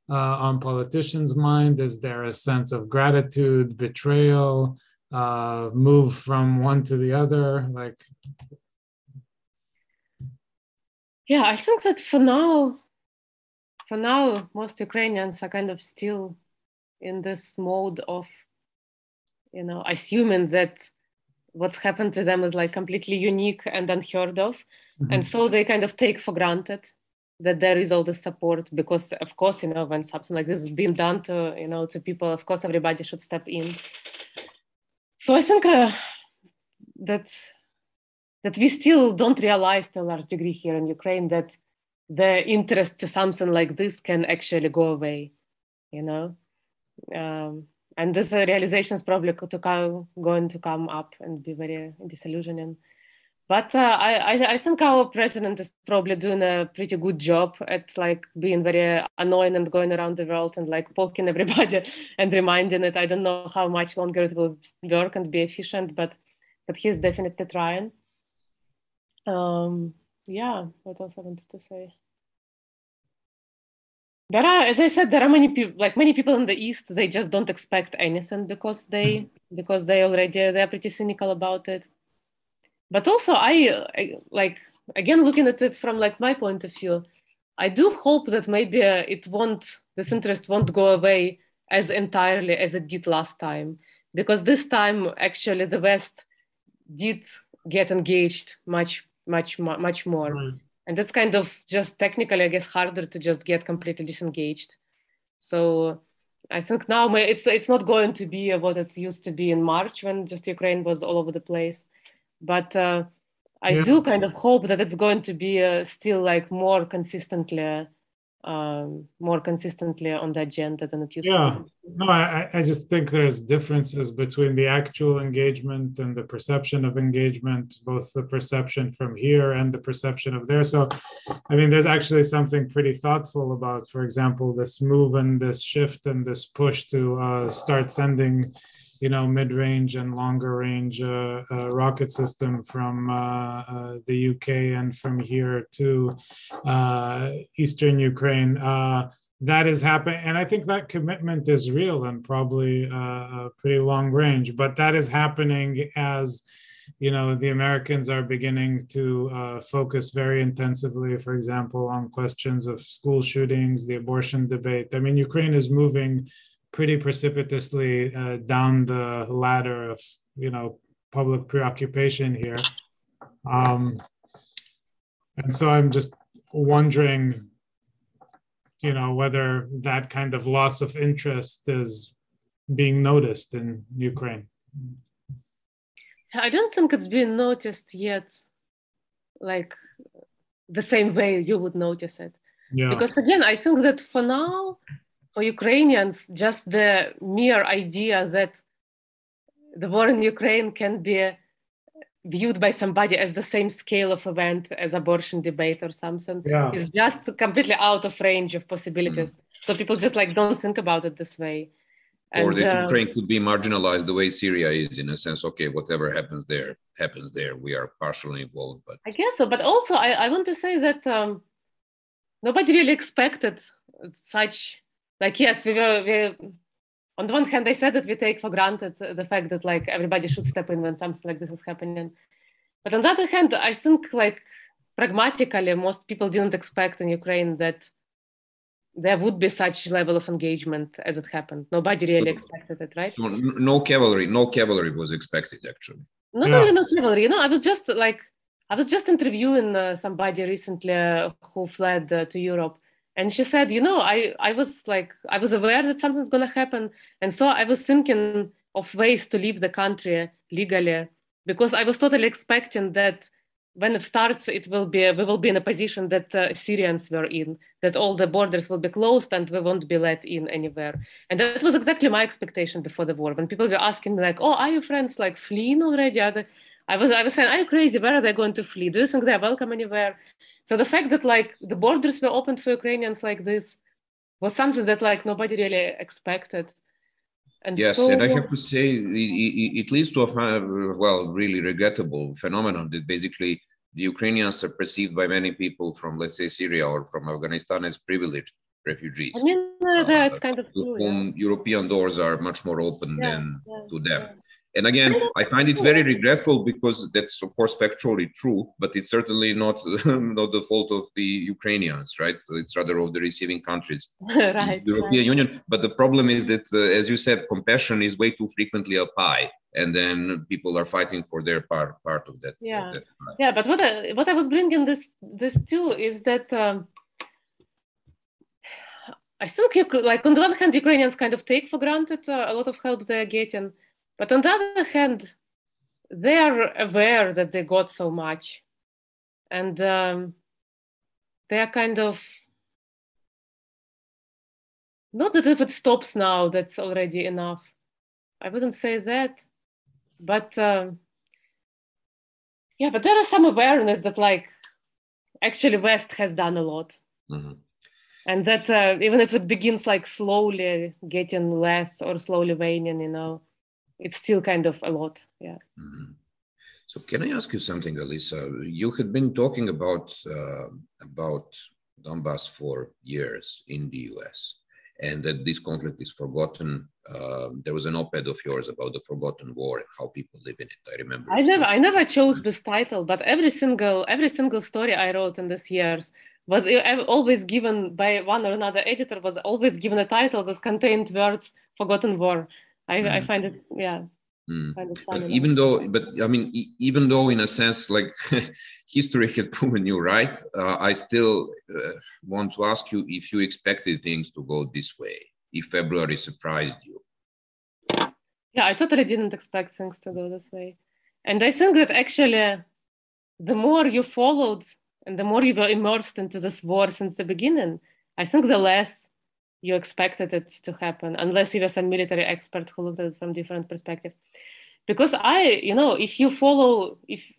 uh, on politicians' mind? Is there a sense of gratitude, betrayal, move from one to the other? Like, yeah, I think that for now, for now, most Ukrainians are kind of still in this mode of, you know, assuming that what's happened to them is like completely unique and unheard of. Mm-hmm. And so they kind of take for granted that there is all the support because of course, you know, when something like this is being done to, you know, to people, of course, everybody should step in. So I think uh, that that we still don't realize to a large degree here in Ukraine that the interest to something like this can actually go away you know um, and this uh, realization is probably to come, going to come up and be very disillusioning but uh, I, I think our president is probably doing a pretty good job at like being very annoying and going around the world and like poking everybody and reminding it. I don't know how much longer it will work and be efficient, but but he's definitely trying. Um, yeah, what else I wanted to say? There are as i said there are many people like many people in the east they just don't expect anything because they mm-hmm. because they already they're pretty cynical about it. But also I, I, like again looking at it from like my point of view i do hope that maybe uh, it won't this interest won't go away as entirely as it did last time. Because this time actually the west did get engaged much much much more. Right and that's kind of just technically i guess harder to just get completely disengaged so i think now it's it's not going to be what it used to be in march when just ukraine was all over the place but uh, i yeah. do kind of hope that it's going to be uh, still like more consistently um, more consistently on the agenda than it used yeah. to be. No, I, I just think there's differences between the actual engagement and the perception of engagement, both the perception from here and the perception of there. So, I mean, there's actually something pretty thoughtful about, for example, this move and this shift and this push to uh, start sending you know mid-range and longer range uh, uh, rocket system from uh, uh the UK and from here to uh, eastern Ukraine. Uh, that is happening, and I think that commitment is real and probably pretty long range. But that is happening as you know the Americans are beginning to focus very intensively, for example, on questions of school shootings, the abortion debate. I mean, Ukraine is moving pretty precipitously uh, down the ladder of you know public preoccupation here. Um, and so i'm just wondering you know whether that kind of loss of interest is being noticed in ukraine. I don't think it's been noticed yet like the same way you would notice it. Yeah. because again i think that for now for Ukrainians, just the mere idea that the war in Ukraine can be viewed by somebody as the same scale of event as abortion debate or something Yeah. is just completely out of range of possibilities. Mm. So people just like don't think about it this way. or And, that uh, Ukraine could be marginalized the way Syria is, in a sense. Okay, whatever happens there happens there. We are partially involved, but I guess so, but also I, I want to say that um, nobody really expected such like yes we were we on the one hand they said that we take for granted the fact that like everybody should step in when something like this is happening, but on the other hand I think like pragmatically most people didn't expect in Ukraine that there would be such level of engagement as it happened. Nobody really But- expected it, right? so n- no cavalry, no cavalry was expected actually. not Yeah. only not cavalry you know i was just like i was just interviewing uh, somebody recently uh, who fled uh, to europe and she said you know i i was like i was aware that something's going to happen and so i was thinking of ways to leave the country legally because i was totally expecting that when it starts it will be we will be in a position that uh, syrians were in that all the borders will be closed and we won't be let in anywhere and that was exactly my expectation before the war. When people were asking me, like, "Oh, are your friends like fleeing already?" Are they... I was, I was saying, "Are you crazy? Where are they going to flee? Do you think they're welcome anywhere?" So the fact that like the borders were opened for Ukrainians like this was something that like nobody really expected. And Yes, so, and I have to say, it, it, it leads to a well, really regrettable phenomenon that basically the Ukrainians are perceived by many people from, let's say, Syria or from Afghanistan as privileged refugees, I mean, uh, uh, that's kind of to true. yeah. whom European doors are much more open Yeah, than yeah, to them. And again, I find it very regretful because that's of course factually true, but it's certainly not not the fault of the Ukrainians, right? It's rather of the receiving countries. right. the European right. Union. But the problem is that, uh, as you said, compassion is way too frequently a pie, and then people are fighting for their part part of that. of Yeah. that pie. yeah but what I, what I was bringing this this to is that um, I think you could, like on the one hand Ukrainians kind of take for granted uh, a lot of help they're getting, but on the other hand they are aware that they got so much, and um, they are kind of not that if it stops now that's already enough. I wouldn't say that, but. Um, yeah, but there is some awareness that like actually West has done a lot, Mhm. and that uh, even if it begins like slowly getting less or slowly waning, you know, it's still kind of a lot. Yeah. Mhm. So, can I ask you something, Alisa? You had been talking about uh, about Donbass for years in the U.S. And that this conflict is forgotten. Um, there was an op-ed of yours about the forgotten war and how people live in it. I remember. I never, I never chose this title, but every single, every single story I wrote in these years was uh, always given by one or another editor was always given a title that contained words "forgotten war." I, I Mhm. find it, yeah, Mm. kind of But even though, but I mean, e- even though in a sense, like history had proven you right, uh, I still uh, want to ask you if you expected things to go this way, if February surprised you. Yeah, I totally didn't expect things to go this way. And I think that actually, the more you followed and the more you were immersed into this war since the beginning, I think the less you expected it to happen, unless you were some military expert who looked at it from different perspective. Because I, you know, if you follow, if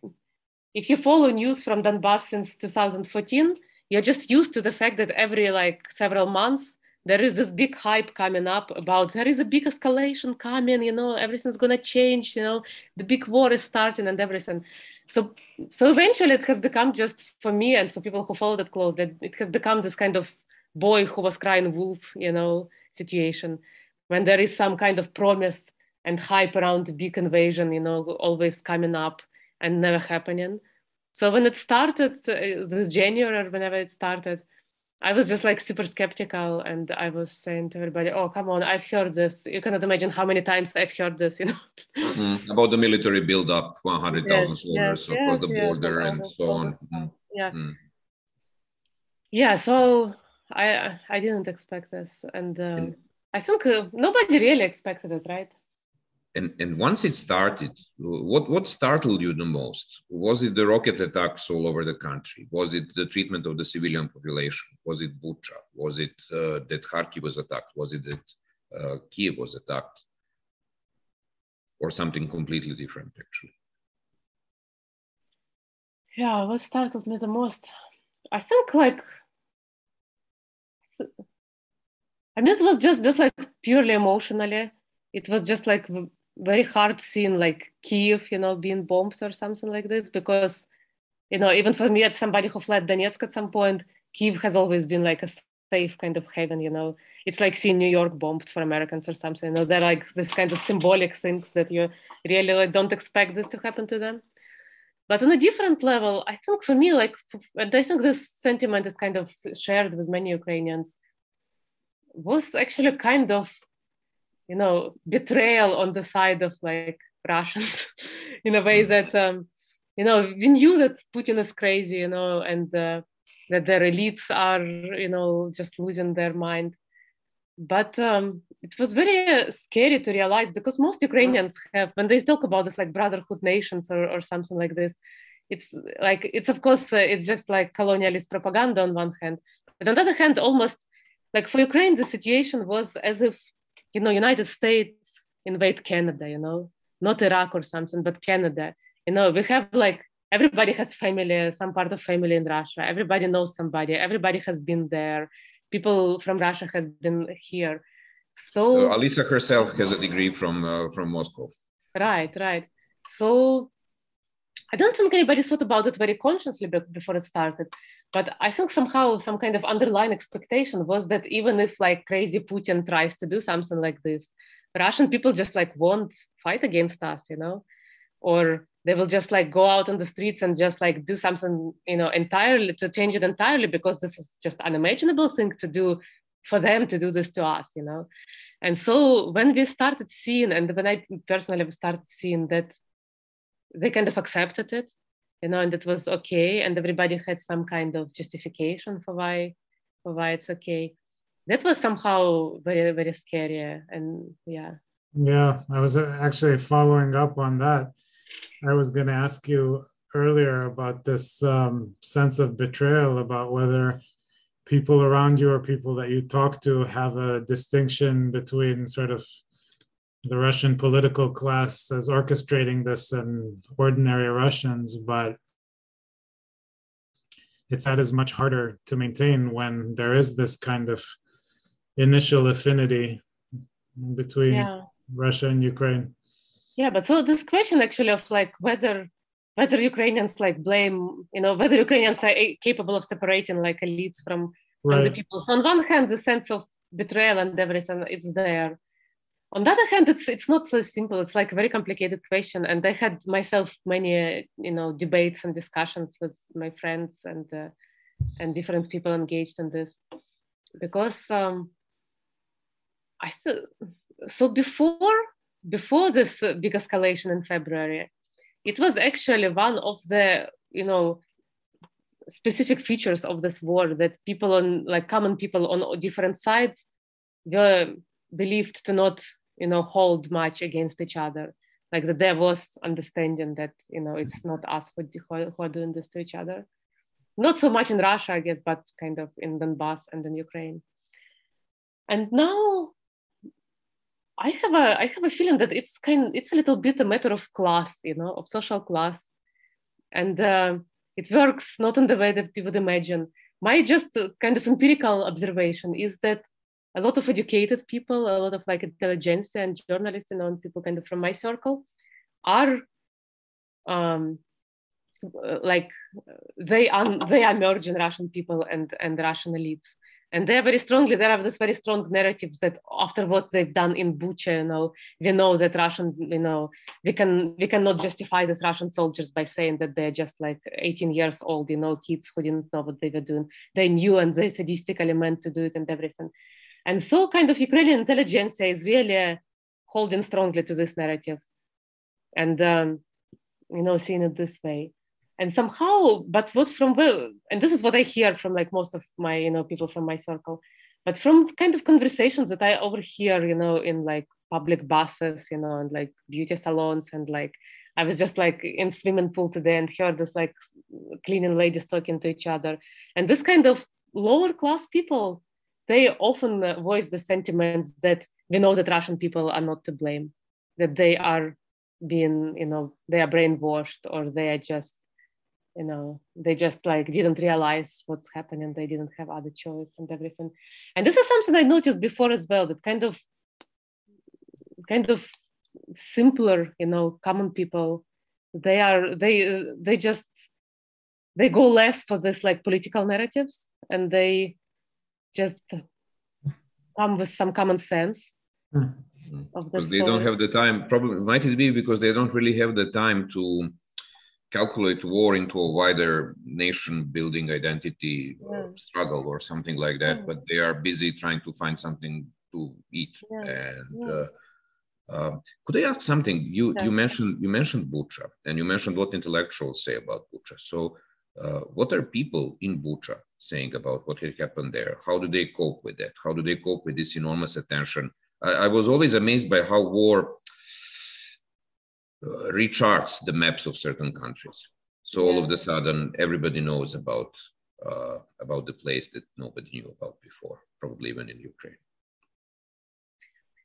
if you follow news from Donbass since 2014, you're just used to the fact that every like several months there is this big hype coming up about there is a big escalation coming you know everything's going to change you know the big war is starting and everything so so eventually it has become just for me and for people who followed it closely it has become this kind of boy who was crying wolf you know situation when there is some kind of promise and hype around the big invasion you know always coming up and never happening so when it started uh, this january or whenever it started I was just like super skeptical, and I was saying to everybody, "Oh, come on! I've heard this. You cannot imagine how many times I've heard this." You know. Mm, About the military build-up, 100,000 Yes, soldiers yes, across the yes, yes, border and so on. this Mm, Yeah. mm. Yeah. So I I didn't expect this, and uh, And- I think uh, nobody really expected it, right? And and once it started, what what startled you the most? Was it the rocket attacks all over the country? Was it the treatment of the civilian population? Was it Bucha? Was it uh, that Kharkiv was attacked? Was it that uh, Kiev was attacked? Or something completely different, actually? Yeah, what startled me the most? I think like I mean, it was just just like purely emotionally. It was just like very hard seeing like Kiev, you know, being bombed or something like this. Because, you know, even for me, as somebody who fled Donetsk at some point, Kiev has always been like a safe kind of haven. You know, it's like seeing New York bombed for Americans or something. You know, they're like this kind of symbolic things that you really like don't expect this to happen to them. But on a different level, I think for me, like, I think this sentiment is kind of shared with many Ukrainians was actually kind of you know betrayal on the side of like russians in a way mm. that um, you know we knew that putin is crazy you know and uh, that their elites are you know just losing their mind but um, it was very scary to realize because most ukrainians have when they talk about this like brotherhood nations or, or something like this it's like it's of course uh, it's just like colonialist propaganda on one hand but on the other hand almost like for Ukraine, the situation was as if, you know, United States invade Canada, you know, not Iraq or something, but Canada. You know, we have like everybody has family, some part of family in Russia. Everybody knows somebody. Everybody has been there. People from Russia has been here. So uh, Alisa herself has a degree from uh, from Moscow. Right, right. So I don't think anybody thought about it very consciously before it started. But I think somehow some kind of underlying expectation was that even if like crazy Putin tries to do something like this, Russian people just like won't fight against us, you know, or they will just like go out on the streets and just like do something, you know, entirely to change it entirely because this is just unimaginable thing to do for them to do this to us, you know. And so when we started seeing, and when I personally started seeing that they kind of accepted it you know, and it was okay, and everybody had some kind of justification for why for why it's okay. That was somehow very very scary, and yeah. Yeah, I was uh, actually following up on that. I was going to ask you earlier about this um, sense of betrayal, about whether people around you or people that you talk to have a distinction between sort of the Russian political class as orchestrating this and ordinary Russians, but it's that is much harder to maintain when there is this kind of initial affinity between yeah. Russia and Ukraine. Yeah, but so this question actually of like whether whether Ukrainians like blame, you know, whether Ukrainians are capable of separating like elites from, right. from the people. So on one hand, the sense of betrayal and everything, it's there on the other hand it's it's not so simple it's like a very complicated question and i had myself many uh, you know debates and discussions with my friends and uh, and different people engaged in this because um i th- so before before this big escalation in february it was actually one of the you know specific features of this war that people on like common people on different sides were believed to not you know hold much against each other. Like that there was understanding that you know it's not us who, who are doing this to each other. Not so much in russia i guess but kind of in donbass and in ukraine. And now i have a i have a feeling that it's kind it's a little bit a matter of class you know of social class. And uh, it works not in the way that you would imagine. My just kind of empirical observation is that a lot of educated people, a lot of like intelligentsia and journalists and on people kind of from my circle are um, like they are they are merging Russian people and and Russian elites, and they're very strongly there are this very strong narratives that after what they've done in Bucha, you know, we know that Russian, you know, we can we cannot justify these Russian soldiers by saying that they're just like 18 years old, you know, kids who didn't know what they were doing. They knew and they sadistically meant to do it and everything. And so kind of Ukrainian intelligentsia is really holding strongly to this narrative and, um, you know, seeing it this way. And somehow, but what from and this is what I hear from like most of my, you know, people from my circle, but from kind of conversations that I overhear, you know, in like public buses, you know, and like beauty salons and like, I was just like in swimming pool today and heard this like cleaning ladies talking to each other. And this kind of lower class people they often uh, voice the sentiments that we know that Russian people are not to blame, that they are being, you know, they are brainwashed or they are just you know they just like didn't realize what's happening they didn't have other choice and everything and this is something i noticed before as well that kind of kind of simpler you know common people they are they they just they go less for this like political narratives and they just come with some common sense mm. of the they don't have the time probably might it be because they don't really have the time to calculate war into a wider nation building identity yeah. struggle or something like that yeah. but they are busy trying to find something to eat yeah. and uh, uh, could I ask something? You you mentioned you mentioned Bucha, and you mentioned what intellectuals say about Bucha. So, uh, what are people in Bucha saying about what had happened there? How do they cope with that? How do they cope with this enormous attention? I, I was always amazed by how war recharts the maps of certain countries. So yeah. all of a sudden, everybody knows about uh, about the place that nobody knew about before, probably even in Ukraine.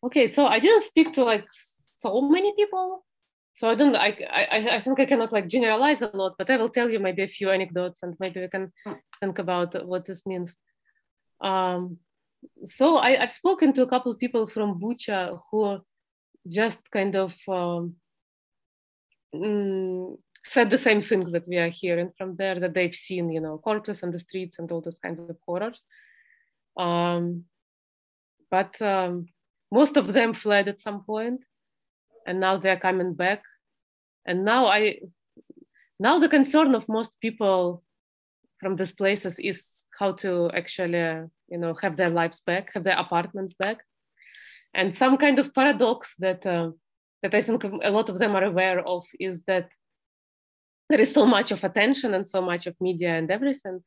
Okay, so I didn't speak to like so many people, so I don't. I I I think I cannot like generalize a lot, but I will tell you maybe a few anecdotes, and maybe we can think about what this means. Um, so I, I've spoken to a couple of people from Bucha who just kind of um, mm, said the same things that we are hearing from there that they've seen, you know, corpses on the streets and all those kinds of horrors. Um, but um, most of them fled at some point and now they're coming back and now i now the concern of most people from these places is how to actually you know have their lives back have their apartments back and some kind of paradox that uh, that i think a lot of them are aware of is that there is so much of attention and so much of media and everything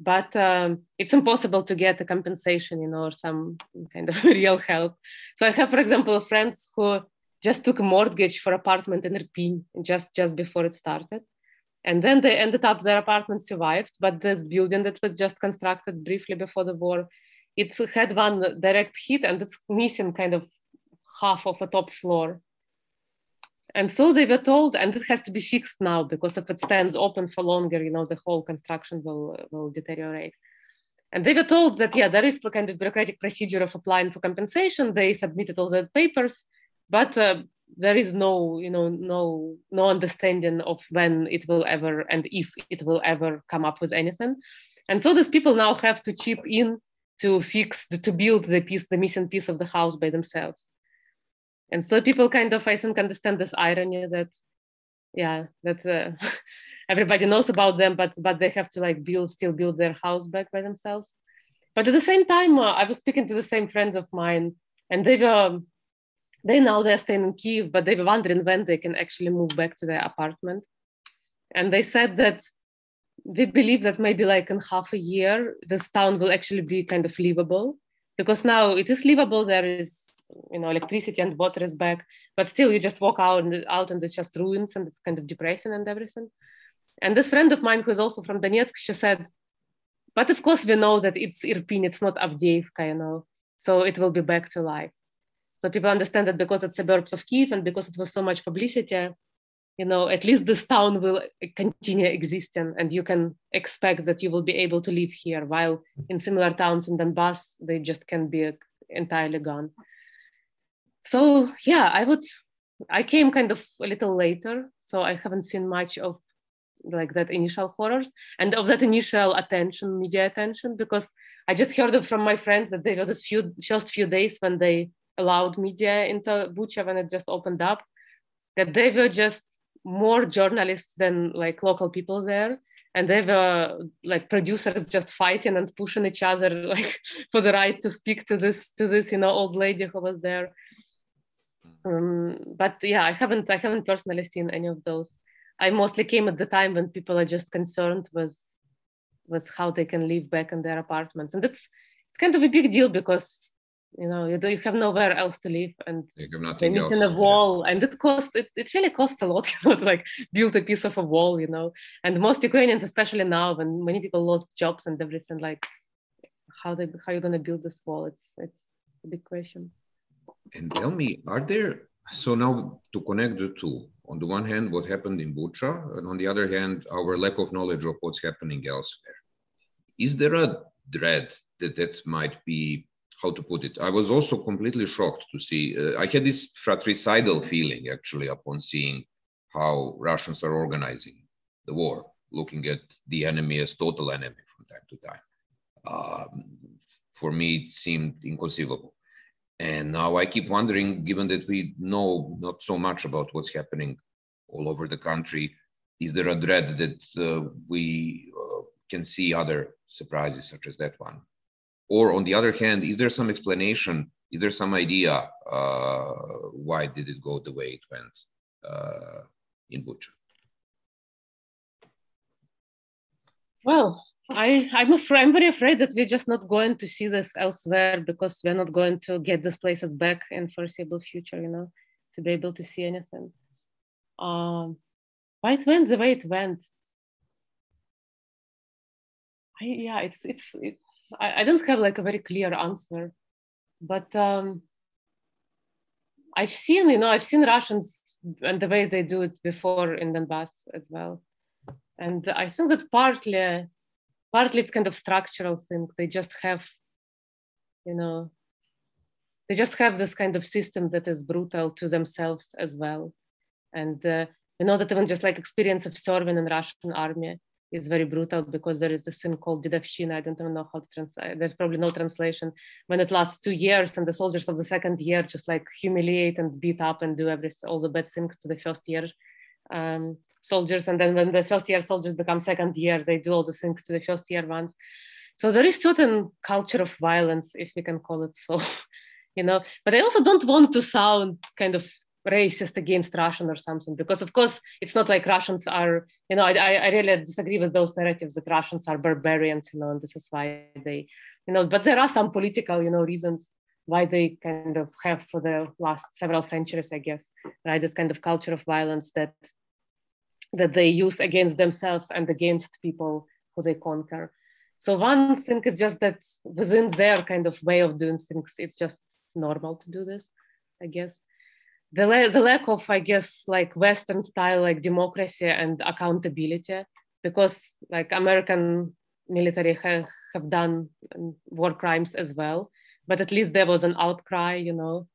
but um, it's impossible to get a compensation, you know, or some kind of real help. So I have, for example, friends who just took a mortgage for apartment in Irpin just just before it started, and then they ended up their apartment survived, but this building that was just constructed briefly before the war, it had one direct hit and it's missing kind of half of a top floor and so they were told and it has to be fixed now because if it stands open for longer you know the whole construction will will deteriorate. And they were told that yeah there is the kind of bureaucratic procedure of applying for compensation. They submitted all the papers but uh, there is no you know no no understanding of when it will ever and if it will ever come up with anything. And so these people now have to chip in to fix to build the piece the missing piece of the house by themselves and so people kind of i think understand this irony that yeah that uh, everybody knows about them but but they have to like build still build their house back by themselves. But at the same time uh, i was speaking to the same friends of mine and they were they now they're staying in kiev but they were wondering when they can actually move back to their apartment. And they said that they believe that maybe like in half a year this town will actually be kind of livable because now it is livable there is you know electricity and water is back but still you just walk out and out and it's just ruins and it's kind of depressing and everything. And this friend of mine who is also from donetsk she said but of course we know that it's irpin it's not avdiivka you know so it will be back to life. So people understand that because it's suburbs of kiev and because it was so much publicity you know at least this town will continue existing and you can expect that you will be able to live here while in similar towns in donbass they just can be entirely gone so yeah i would i came kind of a little later so i haven't seen much of like that initial horrors and of that initial attention media attention because i just heard from my friends that they were this few just few days when they allowed media into bucha when it just opened up that they were just more journalists than like local people there. And they were like producers just fighting and pushing each other like for the right to speak to this to this you know old lady who was there um, but yeah i haven't i haven't personally seen any of those. I mostly came at the time when people are just concerned with with how they can live back in their apartments. And it's it's kind of a big deal because you know you, do, you have nowhere else to live and then it's in a wall yeah. and it costs it, it really costs a lot you know to like build a piece of a wall you know. And most ukrainians especially now when many people lost jobs and everything like how they how you going to build this wall? It's it's a big question and tell me, are there so now to connect the two, on the one hand, what happened in Bucha, and on the other hand, our lack of knowledge of what's happening elsewhere. Is there a dread that that might be how to put it? I was also completely shocked to see. Uh, I had this fratricidal feeling actually upon seeing how Russians are organizing the war, looking at the enemy as total enemy from time to time. Um, for me, it seemed inconceivable. And now I keep wondering, given that we know not so much about what's happening all over the country, is there a dread that uh, we uh, can see other surprises such as that one? Or on the other hand, is there some explanation? Is there some idea uh, why did it go the way it went uh, in Bucha? Well, I, I'm afraid, I'm very afraid that we're just not going to see this elsewhere because we're not going to get these places back in foreseeable future, you know, to be able to see anything. Um, why it went the way it went? I, yeah, it's it's it, I, I don't have like a very clear answer, but um, I've seen you know I've seen Russians and the way they do it before in Donbass as well, and I think that partly partly it's kind of structural thing. They just have, you know, they just have this kind of system that is brutal to themselves as well. And uh, you know that even just like experience of serving in Russian army is very brutal because there is this thing called Dedovshchina. I don't even know how to translate. There's probably no translation. When it lasts two years and the soldiers of the second year just like humiliate and beat up and do every all the bad things to the first year um, soldiers and then when the first year soldiers become second year they do all the things to the first year ones. So there is certain culture of violence if we can call it so you know. But i also don't want to sound kind of racist against russian or something because of course it's not like russians are you know i, I really disagree with those narratives that russians are barbarians you know and this is why they you know. But there are some political you know reasons why they kind of have for the last several centuries i guess right this kind of culture of violence that that they use against themselves and against people who they conquer. So one thing is just that within their kind of way of doing things, it's just normal to do this, I guess. The, la- the lack of, I guess, like Western style, like democracy and accountability, because like American military ha- have done war crimes as well, but at least there was an outcry, you know,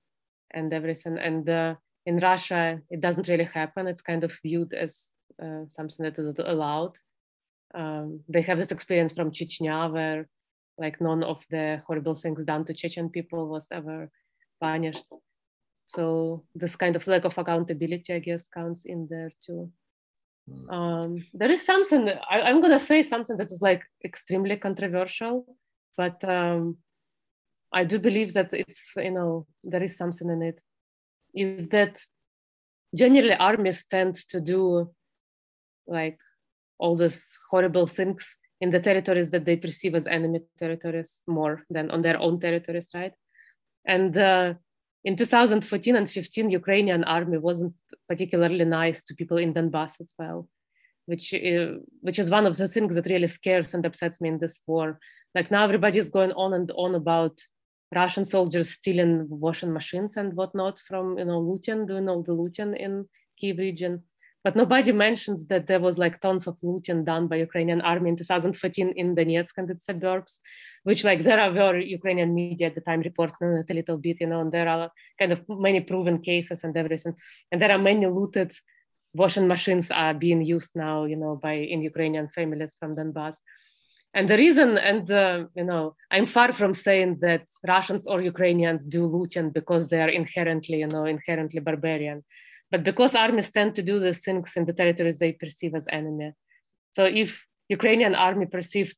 and everything. And uh, in Russia, it doesn't really happen. It's kind of viewed as uh, something that is allowed. Um, they have this experience from Chechnya where like none of the horrible things done to Chechen people was ever punished. So this kind of lack of accountability, I guess, counts in there too. Hmm. Um, there is something I, am gonna say something that is like extremely controversial, but um, I do believe that it's you know there is something in it. Is that generally armies tend to do like all these horrible things in the territories that they perceive as enemy territories more than on their own territories, right? And uh, in 2014 and 15, Ukrainian army wasn't particularly nice to people in Donbass as well, which uh, which is one of the things that really scares and upsets me in this war. Like now, everybody is going on and on about Russian soldiers stealing washing machines and whatnot from you know Lutin, doing all the looting in Kiev region but nobody mentions that there was like tons of looting done by Ukrainian army in 2014 in Donetsk and its suburbs, which like there are very Ukrainian media at the time reporting it a little bit, you know, and there are kind of many proven cases and everything. And there are many looted washing machines are being used now, you know, by in Ukrainian families from Donbass. And the reason, and uh, you know, I'm far from saying that Russians or Ukrainians do looting because they are inherently, you know, inherently barbarian. But because armies tend to do these things in the territories they perceive as enemy. So if Ukrainian army perceived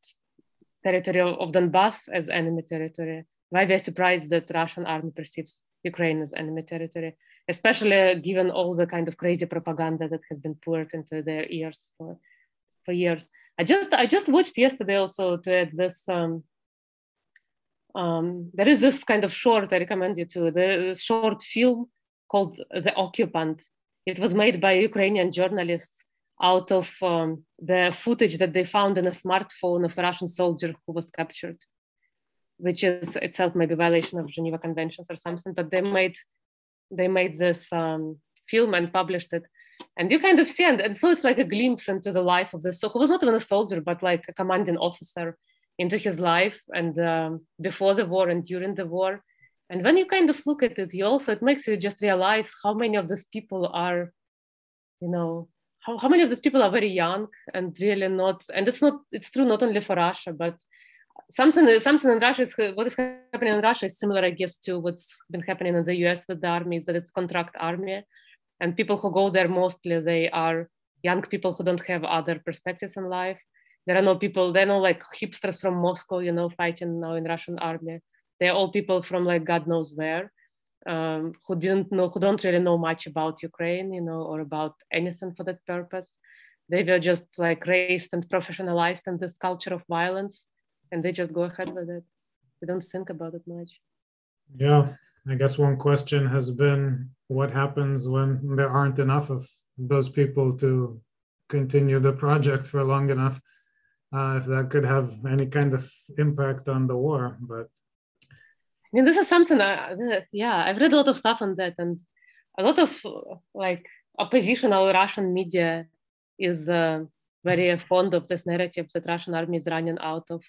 territory of Donbass as enemy territory, why we surprised that Russian army perceives Ukraine as enemy territory, especially given all the kind of crazy propaganda that has been poured into their ears for, for years. I just I just watched yesterday also to add this. Um, um, there is this kind of short I recommend you to the short film called The Occupant. It was made by Ukrainian journalists out of um, the footage that they found in a smartphone of a Russian soldier who was captured, which is itself maybe violation of Geneva Conventions or something, but they made they made this um, film and published it. And you kind of see, and, and so it's like a glimpse into the life of this. So who was not even a soldier, but like a commanding officer into his life and um, before the war and during the war. And when you kind of look at it, you also it makes you just realize how many of these people are, you know, how, how many of these people are very young and really not. And it's not it's true not only for Russia, but something something in Russia is what is happening in Russia is similar, I guess, to what's been happening in the US with the army. Is that it's contract army, and people who go there mostly they are young people who don't have other perspectives in life. There are no people. There are no like hipsters from Moscow, you know, fighting now in Russian army. They're all people from like God knows where, um, who didn't know, who don't really know much about Ukraine, you know, or about anything for that purpose. They were just like raised and professionalized in this culture of violence and they just go ahead with it. They don't think about it much. Yeah, I guess one question has been what happens when there aren't enough of those people to continue the project for long enough. Uh, if that could have any kind of impact on the war, but I mean, this is something. Uh, yeah, I've read a lot of stuff on that, and a lot of like oppositional Russian media is uh, very fond of this narrative that Russian army is running out of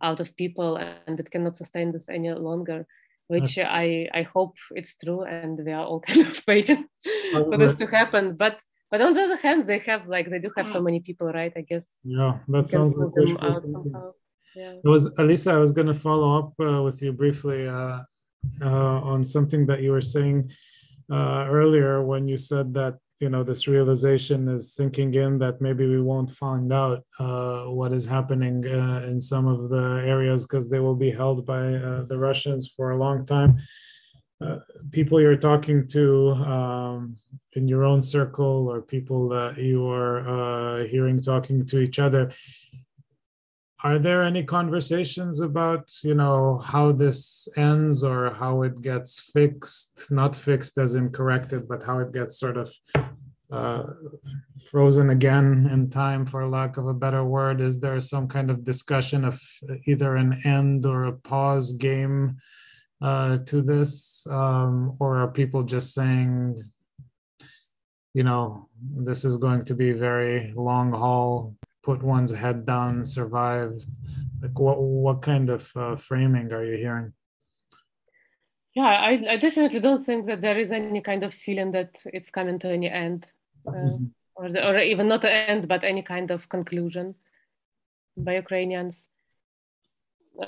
out of people and it cannot sustain this any longer which I, I hope it's true and we are all kind of waiting for this to happen. But but on the other hand they have like they do have so many people right i guess? Yeah that sounds like yeah. it was alisa i was going to follow up uh, with you briefly uh, uh, on something that you were saying uh, earlier when you said that you know this realization is sinking in that maybe we won't find out uh, what is happening uh, in some of the areas because they will be held by uh, the Russians for a long time. Uh, people you're talking to um, in your own circle or people that you are hearing talking to each other are there any conversations about you know how this ends or how it gets fixed? Not fixed as in corrected but how it gets sort of uh, frozen again in time for lack of a better word? Is there some kind of discussion of either an end or a pause game uh, to this? Um, or are people just saying you know this is going to be very long haul put one's head down, survive? Like what what kind of uh, framing are you hearing? Yeah, I, I definitely don't think that there is any kind of feeling that it's coming to any end, uh, mm-hmm. or the, or even not an end, but any kind of conclusion by Ukrainians.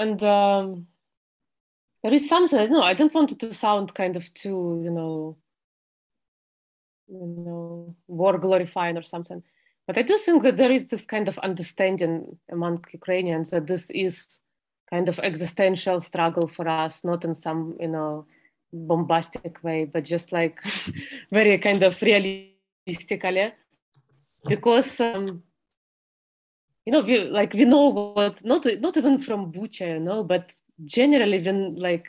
And um, there is something. I don't know. I don't want it to sound kind of too, you know, you know, war glorifying or something. But I do think that there is this kind of understanding among Ukrainians that this is kind of existential struggle for us, not in some, you know, bombastic way, but just like very kind of realistically. Because um, you know, we like we know what not not even from Bucha, you know, but generally when like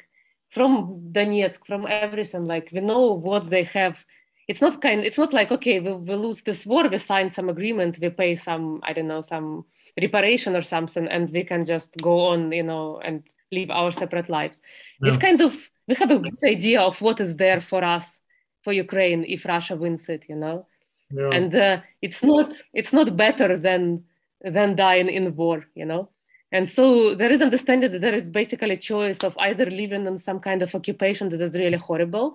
from Donetsk, from everything, like we know what they have it's not kind it's not like okay we, we lose this war we sign some agreement we pay some i don't know some reparation or something and we can just go on you know and live our separate lives. Yeah. we've kind of we have a good idea of what is there for us for ukraine if russia wins it you know? And uh, it's not it's not better than than dying in war you know? And so there is understanding that there is basically a choice of either living in some kind of occupation that is really horrible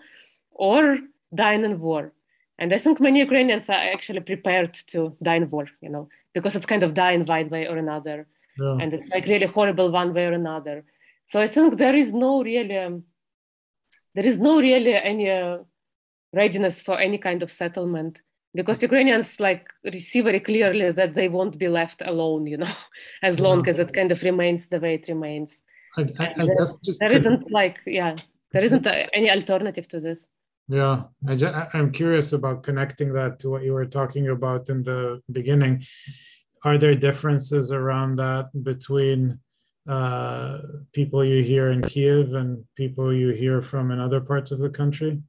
or dying in war. And I think many Ukrainians are actually prepared to die in war, you know, because it's kind of die in one way or another. Yeah. And it's like really horrible one way or another. So I think there is no really, um, there is no really any uh, readiness for any kind of settlement because Ukrainians like see very clearly that they won't be left alone, you know, as long yeah. as it kind of remains the way it remains. I, I, I guess just there not like, yeah, there isn't any alternative to this. Yeah, I just, I'm curious about connecting that to what you were talking about in the beginning. Are there differences around that between uh, people you hear in Kiev and people you hear from in other parts of the country?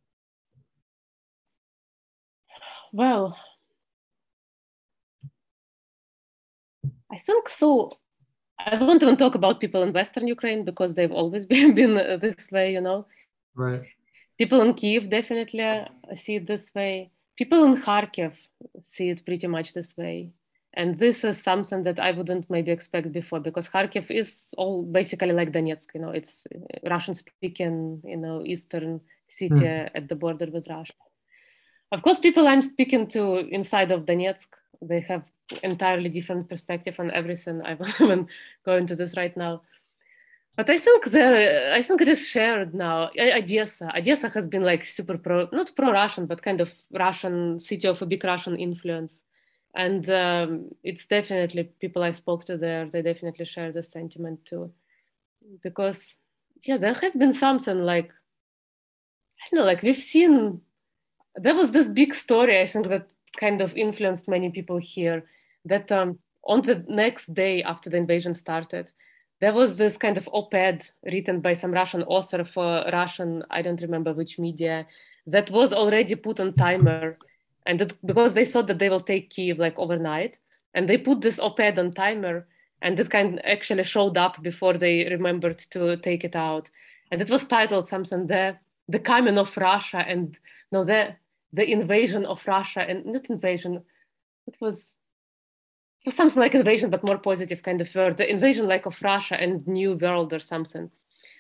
Well, I think so. I won't even talk about people in Western Ukraine because they've always been, been this way, you know. Right people in Kiev definitely see it this way. People in Kharkiv see it pretty much this way. And this is something that I wouldn't maybe expect before because Kharkiv is all basically like Donetsk, you know, it's Russian speaking, you know, eastern city mm. at the border with Russia. Of course, people I'm speaking to inside of Donetsk, they have entirely different perspective on everything. I won't even go into this right now. But I think there, I think it is shared now. Odessa, Odessa has been like super pro, not pro-Russian, but kind of Russian city of a big Russian influence, and um, it's definitely people I spoke to there. They definitely share the sentiment too, because yeah, there has been something like I don't know, like we've seen. There was this big story I think that kind of influenced many people here. That um, on the next day after the invasion started, there was this kind of op-ed written by some Russian author for Russian, I don't remember which media, that was already put on timer. And that, because they thought that they will take Kiev like overnight, and they put this op-ed on timer, and it kind actually showed up before they remembered to take it out. And it was titled something the the coming of Russia and no the the invasion of Russia and not invasion, it was something like invasion, but more positive kind of word, the invasion like of Russia and new world or something.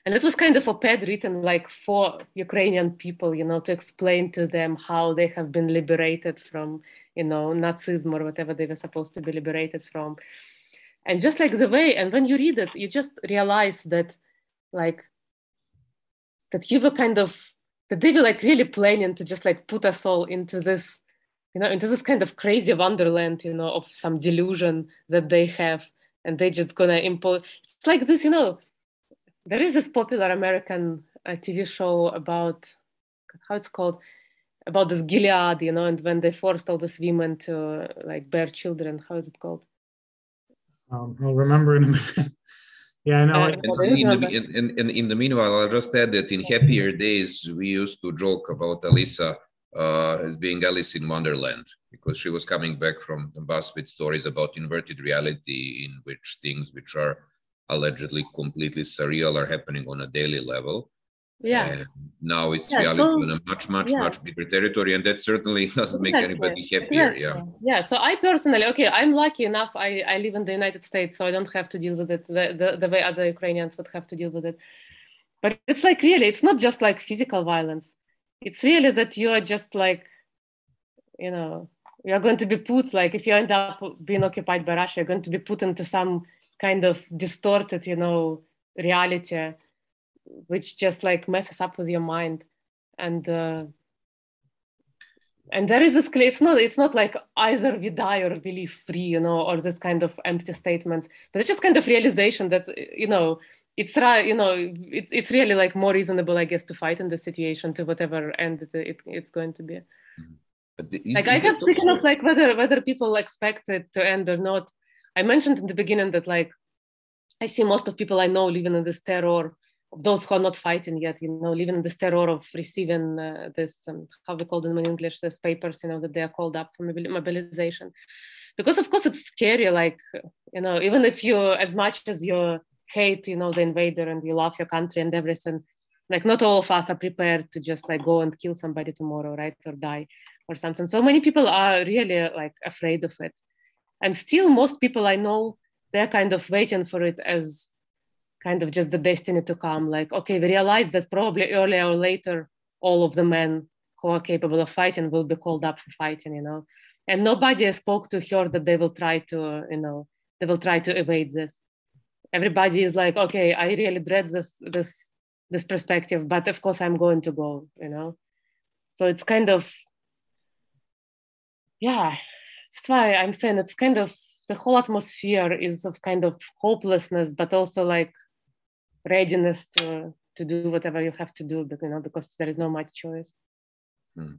And it was kind of op-ed written like for Ukrainian people, you know, to explain to them how they have been liberated from, you know, Nazism or whatever they were supposed to be liberated from. And just like the way, and when you read it, you just realize that like that you were kind of that they were like really planning to just like put us all into this you know, into this kind of crazy wonderland, you know, of some delusion that they have, and they just gonna impose. It's like this, you know. There is this popular American uh, TV show about how it's called about this Gilead, you know, and when they forced all these women to uh, like bear children. How is it called? Um, I'll remember in a minute. yeah, I know. Uh, in, the, in, in, in, the meanwhile, I'll just add that in happier days, we used to joke about Alisa uh, as being Alice in Wonderland because she was coming back from the bus with stories about inverted reality in which things which are allegedly completely surreal are happening on a daily level. Yeah. And now it's yeah, reality so, on a much, much, yeah. much bigger territory, and that certainly doesn't make anybody happier. Yeah. Yeah. So I personally, okay, I'm lucky enough. I, I live in the United States, so I don't have to deal with it the, the, the way other Ukrainians would have to deal with it. But it's like really, it's not just like physical violence it's really that you are just like you know you're going to be put like if you end up being occupied by russia you're going to be put into some kind of distorted you know reality which just like messes up with your mind. And uh, and there is this it's not it's not like either we die or we live free you know or this kind of empty statements but it's just kind of realization that you know it's you know it's it's really like more reasonable i guess to fight in the situation to whatever end it, it it's going to be. Mm-hmm. but the, like i kept thinking of like whether whether people expect it to end or not. I mentioned in the beginning that like i see most of people i know living in this terror of those who are not fighting yet you know living in this terror of receiving uh, this um, how we call them in english these papers you know that they are called up for mobilization. Because of course it's scary like you know even if you as much as you're hate you know the invader and you love your country and everything. Like not all of us are prepared to just like go and kill somebody tomorrow right or die or something. So many people are really like afraid of it. And still most people i know they're kind of waiting for it as kind of just the destiny to come. Like okay we realize that probably earlier or later all of the men who are capable of fighting will be called up for fighting you know. And nobody spoke to her that they will try to you know they will try to evade this everybody is like okay i really dread this this this perspective but of course i'm going to go you know? So it's kind of yeah that's why i'm saying it's kind of the whole atmosphere is of kind of hopelessness but also like readiness to to do whatever you have to do but you know because there is no much choice. Hmm.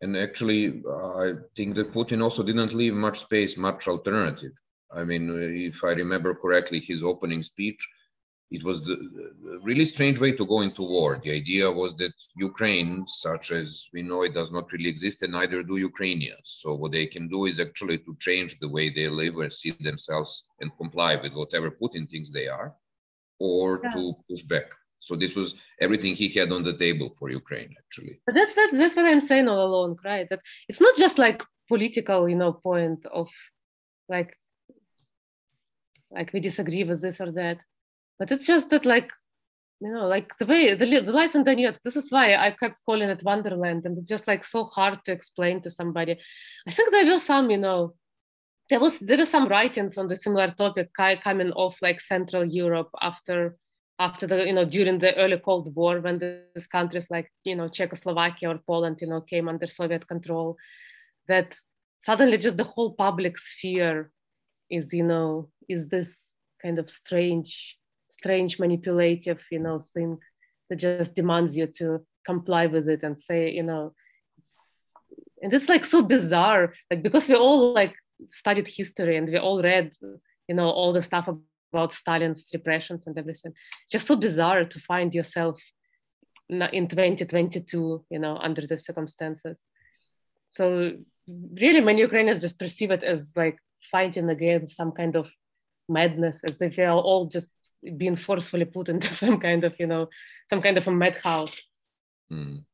and actually i think that putin also didn't leave much space much alternative I mean, if I remember correctly, his opening speech, it was the, the really strange way to go into war. The idea was that Ukraine, such as we know it, does not really exist, and neither do Ukrainians. So what they can do is actually to change the way they live and see themselves and comply with whatever Putin thinks they are, or yeah. to push back. So this was everything he had on the table for Ukraine, actually. But that's that, that's what I'm saying all along, right? That it's not just like political, you know, point of like like we disagree with this or that, but it's just that like you know, like the way the, the life in Donetsk. This is why I kept calling it Wonderland, and it's just like so hard to explain to somebody. I think there were some, you know, there was there were some writings on the similar topic coming off like Central Europe after after the you know during the early Cold War when these countries like you know Czechoslovakia or Poland you know came under Soviet control, that suddenly just the whole public sphere is you know is this kind of strange strange manipulative you know thing that just demands you to comply with it and say you know and it's like so bizarre. Like because we all like studied history and we all read you know all the stuff about stalin's repressions and everything. Just so bizarre to find yourself in 2022 you know under the circumstances. So really many ukrainians just perceive it as like fighting against some kind of madness as if they are all just being forcefully put into some kind of you know some kind of a madhouse. Mm.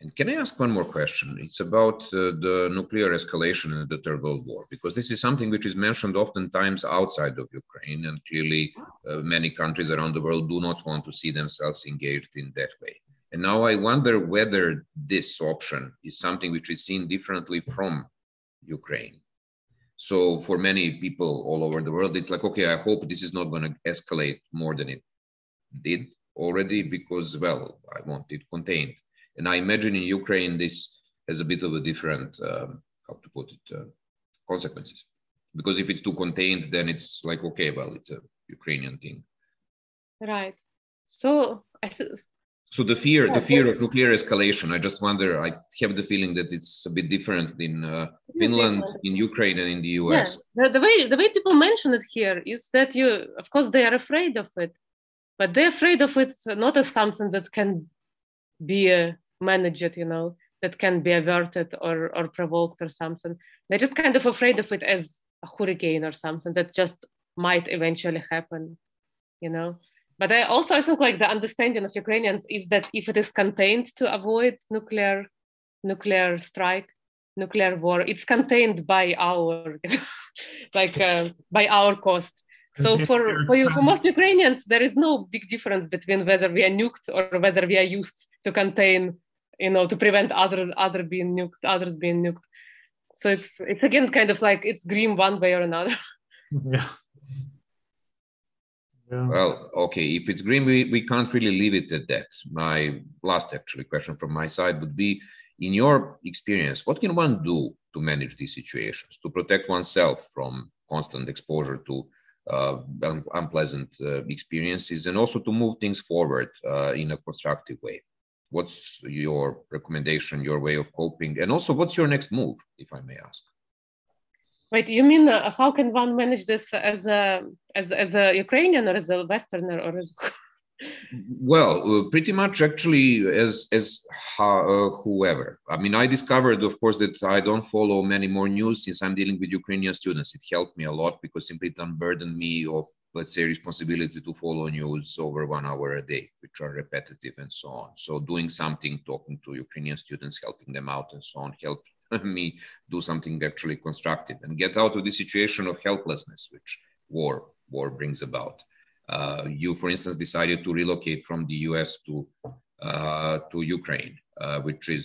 and can i ask one more question? It's about uh, the nuclear escalation in the third world war because this is something which is mentioned oftentimes outside of ukraine and clearly uh, many countries around the world do not want to see themselves engaged in that way. And now i wonder whether this option is something which is seen differently from ukraine so for many people all over the world, it's like, okay, I hope this is not going to escalate more than it did already because, well, I want it contained. And I imagine in Ukraine, this has a bit of a different, um, how to put it, uh, consequences. Because if it's too contained, then it's like, okay, well, it's a Ukrainian thing. Right. So I, th- so the fear, the fear of nuclear escalation. I just wonder. I have the feeling that it's a bit different in uh, Finland, different. in Ukraine, and in the US. Yeah. The, the, way the way people mention it here is that you, of course, they are afraid of it, but they're afraid of it not as something that can be uh, managed, you know, that can be averted or or provoked or something. They're just kind of afraid of it as a hurricane or something that just might eventually happen, you know. But I also I think like the understanding of Ukrainians is that if it is contained to avoid nuclear nuclear strike, nuclear war, it's contained by our like uh, by our cost. So for for, you, for most Ukrainians, there is no big difference between whether we are nuked or whether we are used to contain, you know, to prevent other other being nuked, others being nuked. So it's it's again kind of like it's grim one way or another. Yeah. Yeah. Well, okay, if it's green, we, we can't really leave it at that. My last actually question from my side would be, in your experience, what can one do to manage these situations, to protect oneself from constant exposure to uh, un- unpleasant uh, experiences, and also to move things forward uh, in a constructive way? What's your recommendation, your way of coping, and also what's your next move, if I may ask? Wait, you mean uh, how can one manage this as a as as a Ukrainian or as a Westerner or as well uh, pretty much actually as as uh, whoever. I mean i discovered of course that i don't follow many more news since i'm dealing with ukrainian students. It helped me a lot because simply it unburdened me of let's say responsibility to follow news over one hour a day which are repetitive and so on. So doing something talking to ukrainian students helping them out and so on helped me do something actually constructive and get out of the situation of helplessness which war war brings about. Uh, you, for instance, decided to relocate from the U.S. to uh, to Ukraine, uh, which is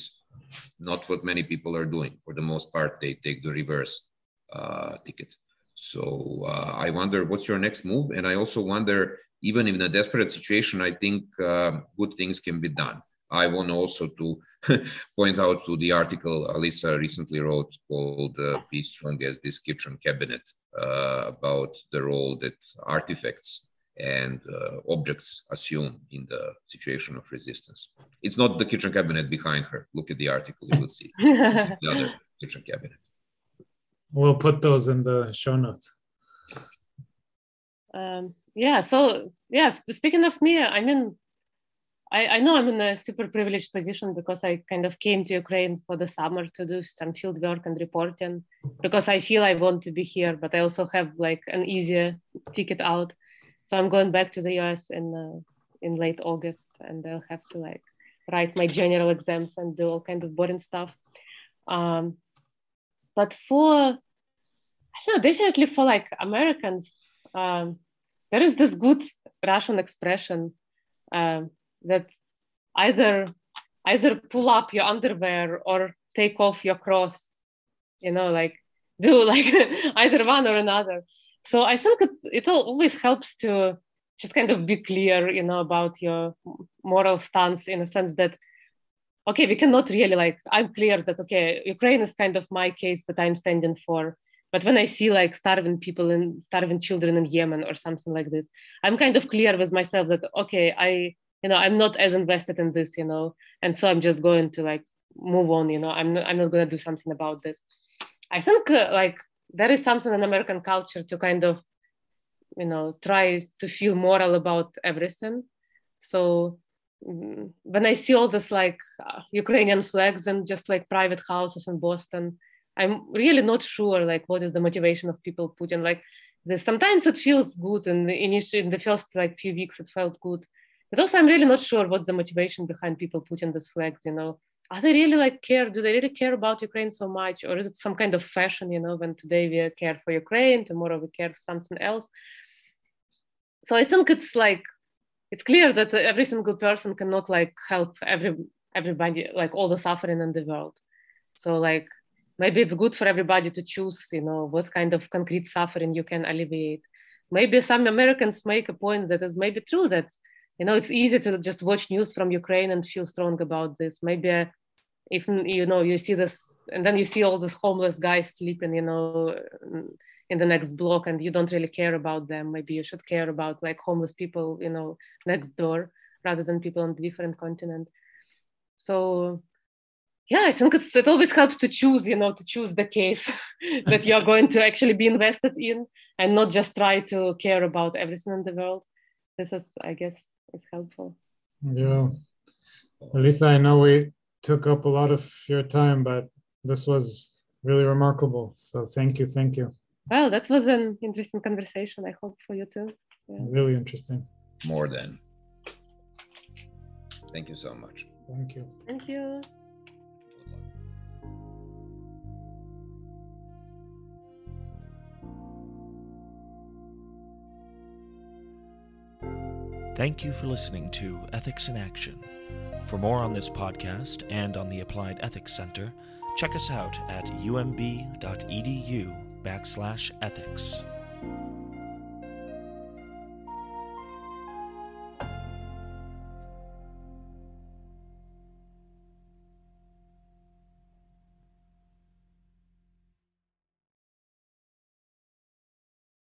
not what many people are doing. For the most part, they take the reverse uh, ticket. So uh, I wonder what's your next move, and I also wonder, even in a desperate situation, I think uh, good things can be done. I want also to point out to the article Alisa recently wrote called uh, Be Strong as This Kitchen Cabinet uh, about the role that artifacts and uh, objects assume in the situation of resistance. It's not the kitchen cabinet behind her. Look at the article, you will see the other kitchen cabinet. We'll put those in the show notes. Um, yeah, so, yeah, speaking of me, I mean, I, I know I'm in a super privileged position because I kind of came to Ukraine for the summer to do some field work and reporting because I feel I want to be here, but I also have like an easier ticket out. So I'm going back to the US in uh, in late August, and I'll have to like write my general exams and do all kind of boring stuff. Um, but for I know, definitely for like Americans, um, there is this good Russian expression um, that either either pull up your underwear or take off your cross, you know, like do like either one or another. So I think it, it always helps to just kind of be clear, you know, about your moral stance in a sense that, okay, we cannot really like, I'm clear that, okay, Ukraine is kind of my case that I'm standing for. But when I see like starving people and starving children in Yemen or something like this, I'm kind of clear with myself that, okay, I, you know, I'm not as invested in this, you know, and so I'm just going to like move on, you know, I'm not, I'm not going to do something about this. I think uh, like there is something in American culture to kind of you know try to feel moral about everything so mm, when i see all this like uh, ukrainian flags and just like private houses in boston i'm really not sure like what is the motivation of people putting like this sometimes it feels good and in, in the first like few weeks it felt good but also i'm really not sure what the motivation behind people putting these flags you know. Are they really like care do they really care about ukraine so much or is it some kind of fashion you know when today we care for ukraine tomorrow we care for something else? So i think it's like it's clear that every single person cannot like help every everybody like all the suffering in the world. So like maybe it's good for everybody to choose you know what kind of concrete suffering you can alleviate. Maybe some americans make a point that is maybe true that you know it's easy to just watch news from ukraine and feel strong about this. Maybe if you know you see this and then you see all these homeless guys sleeping you know in the next block and you don't really care about them. Maybe you should care about like homeless people you know next door rather than people on a different continent. So yeah i think it's, it always helps to choose you know to choose the case that you're going to actually be invested in and not just try to care about everything in the world. This is i guess is helpful yeah lisa i know we took up a lot of your time but this was really remarkable so thank you thank you well, that was an interesting conversation. I hope for you too. Yeah. Really interesting. More than. Thank you so much. Thank you. Thank you. Thank you for listening to Ethics in Action. For more on this podcast and on the Applied Ethics Center, check us out at umb.edu backslash ethics.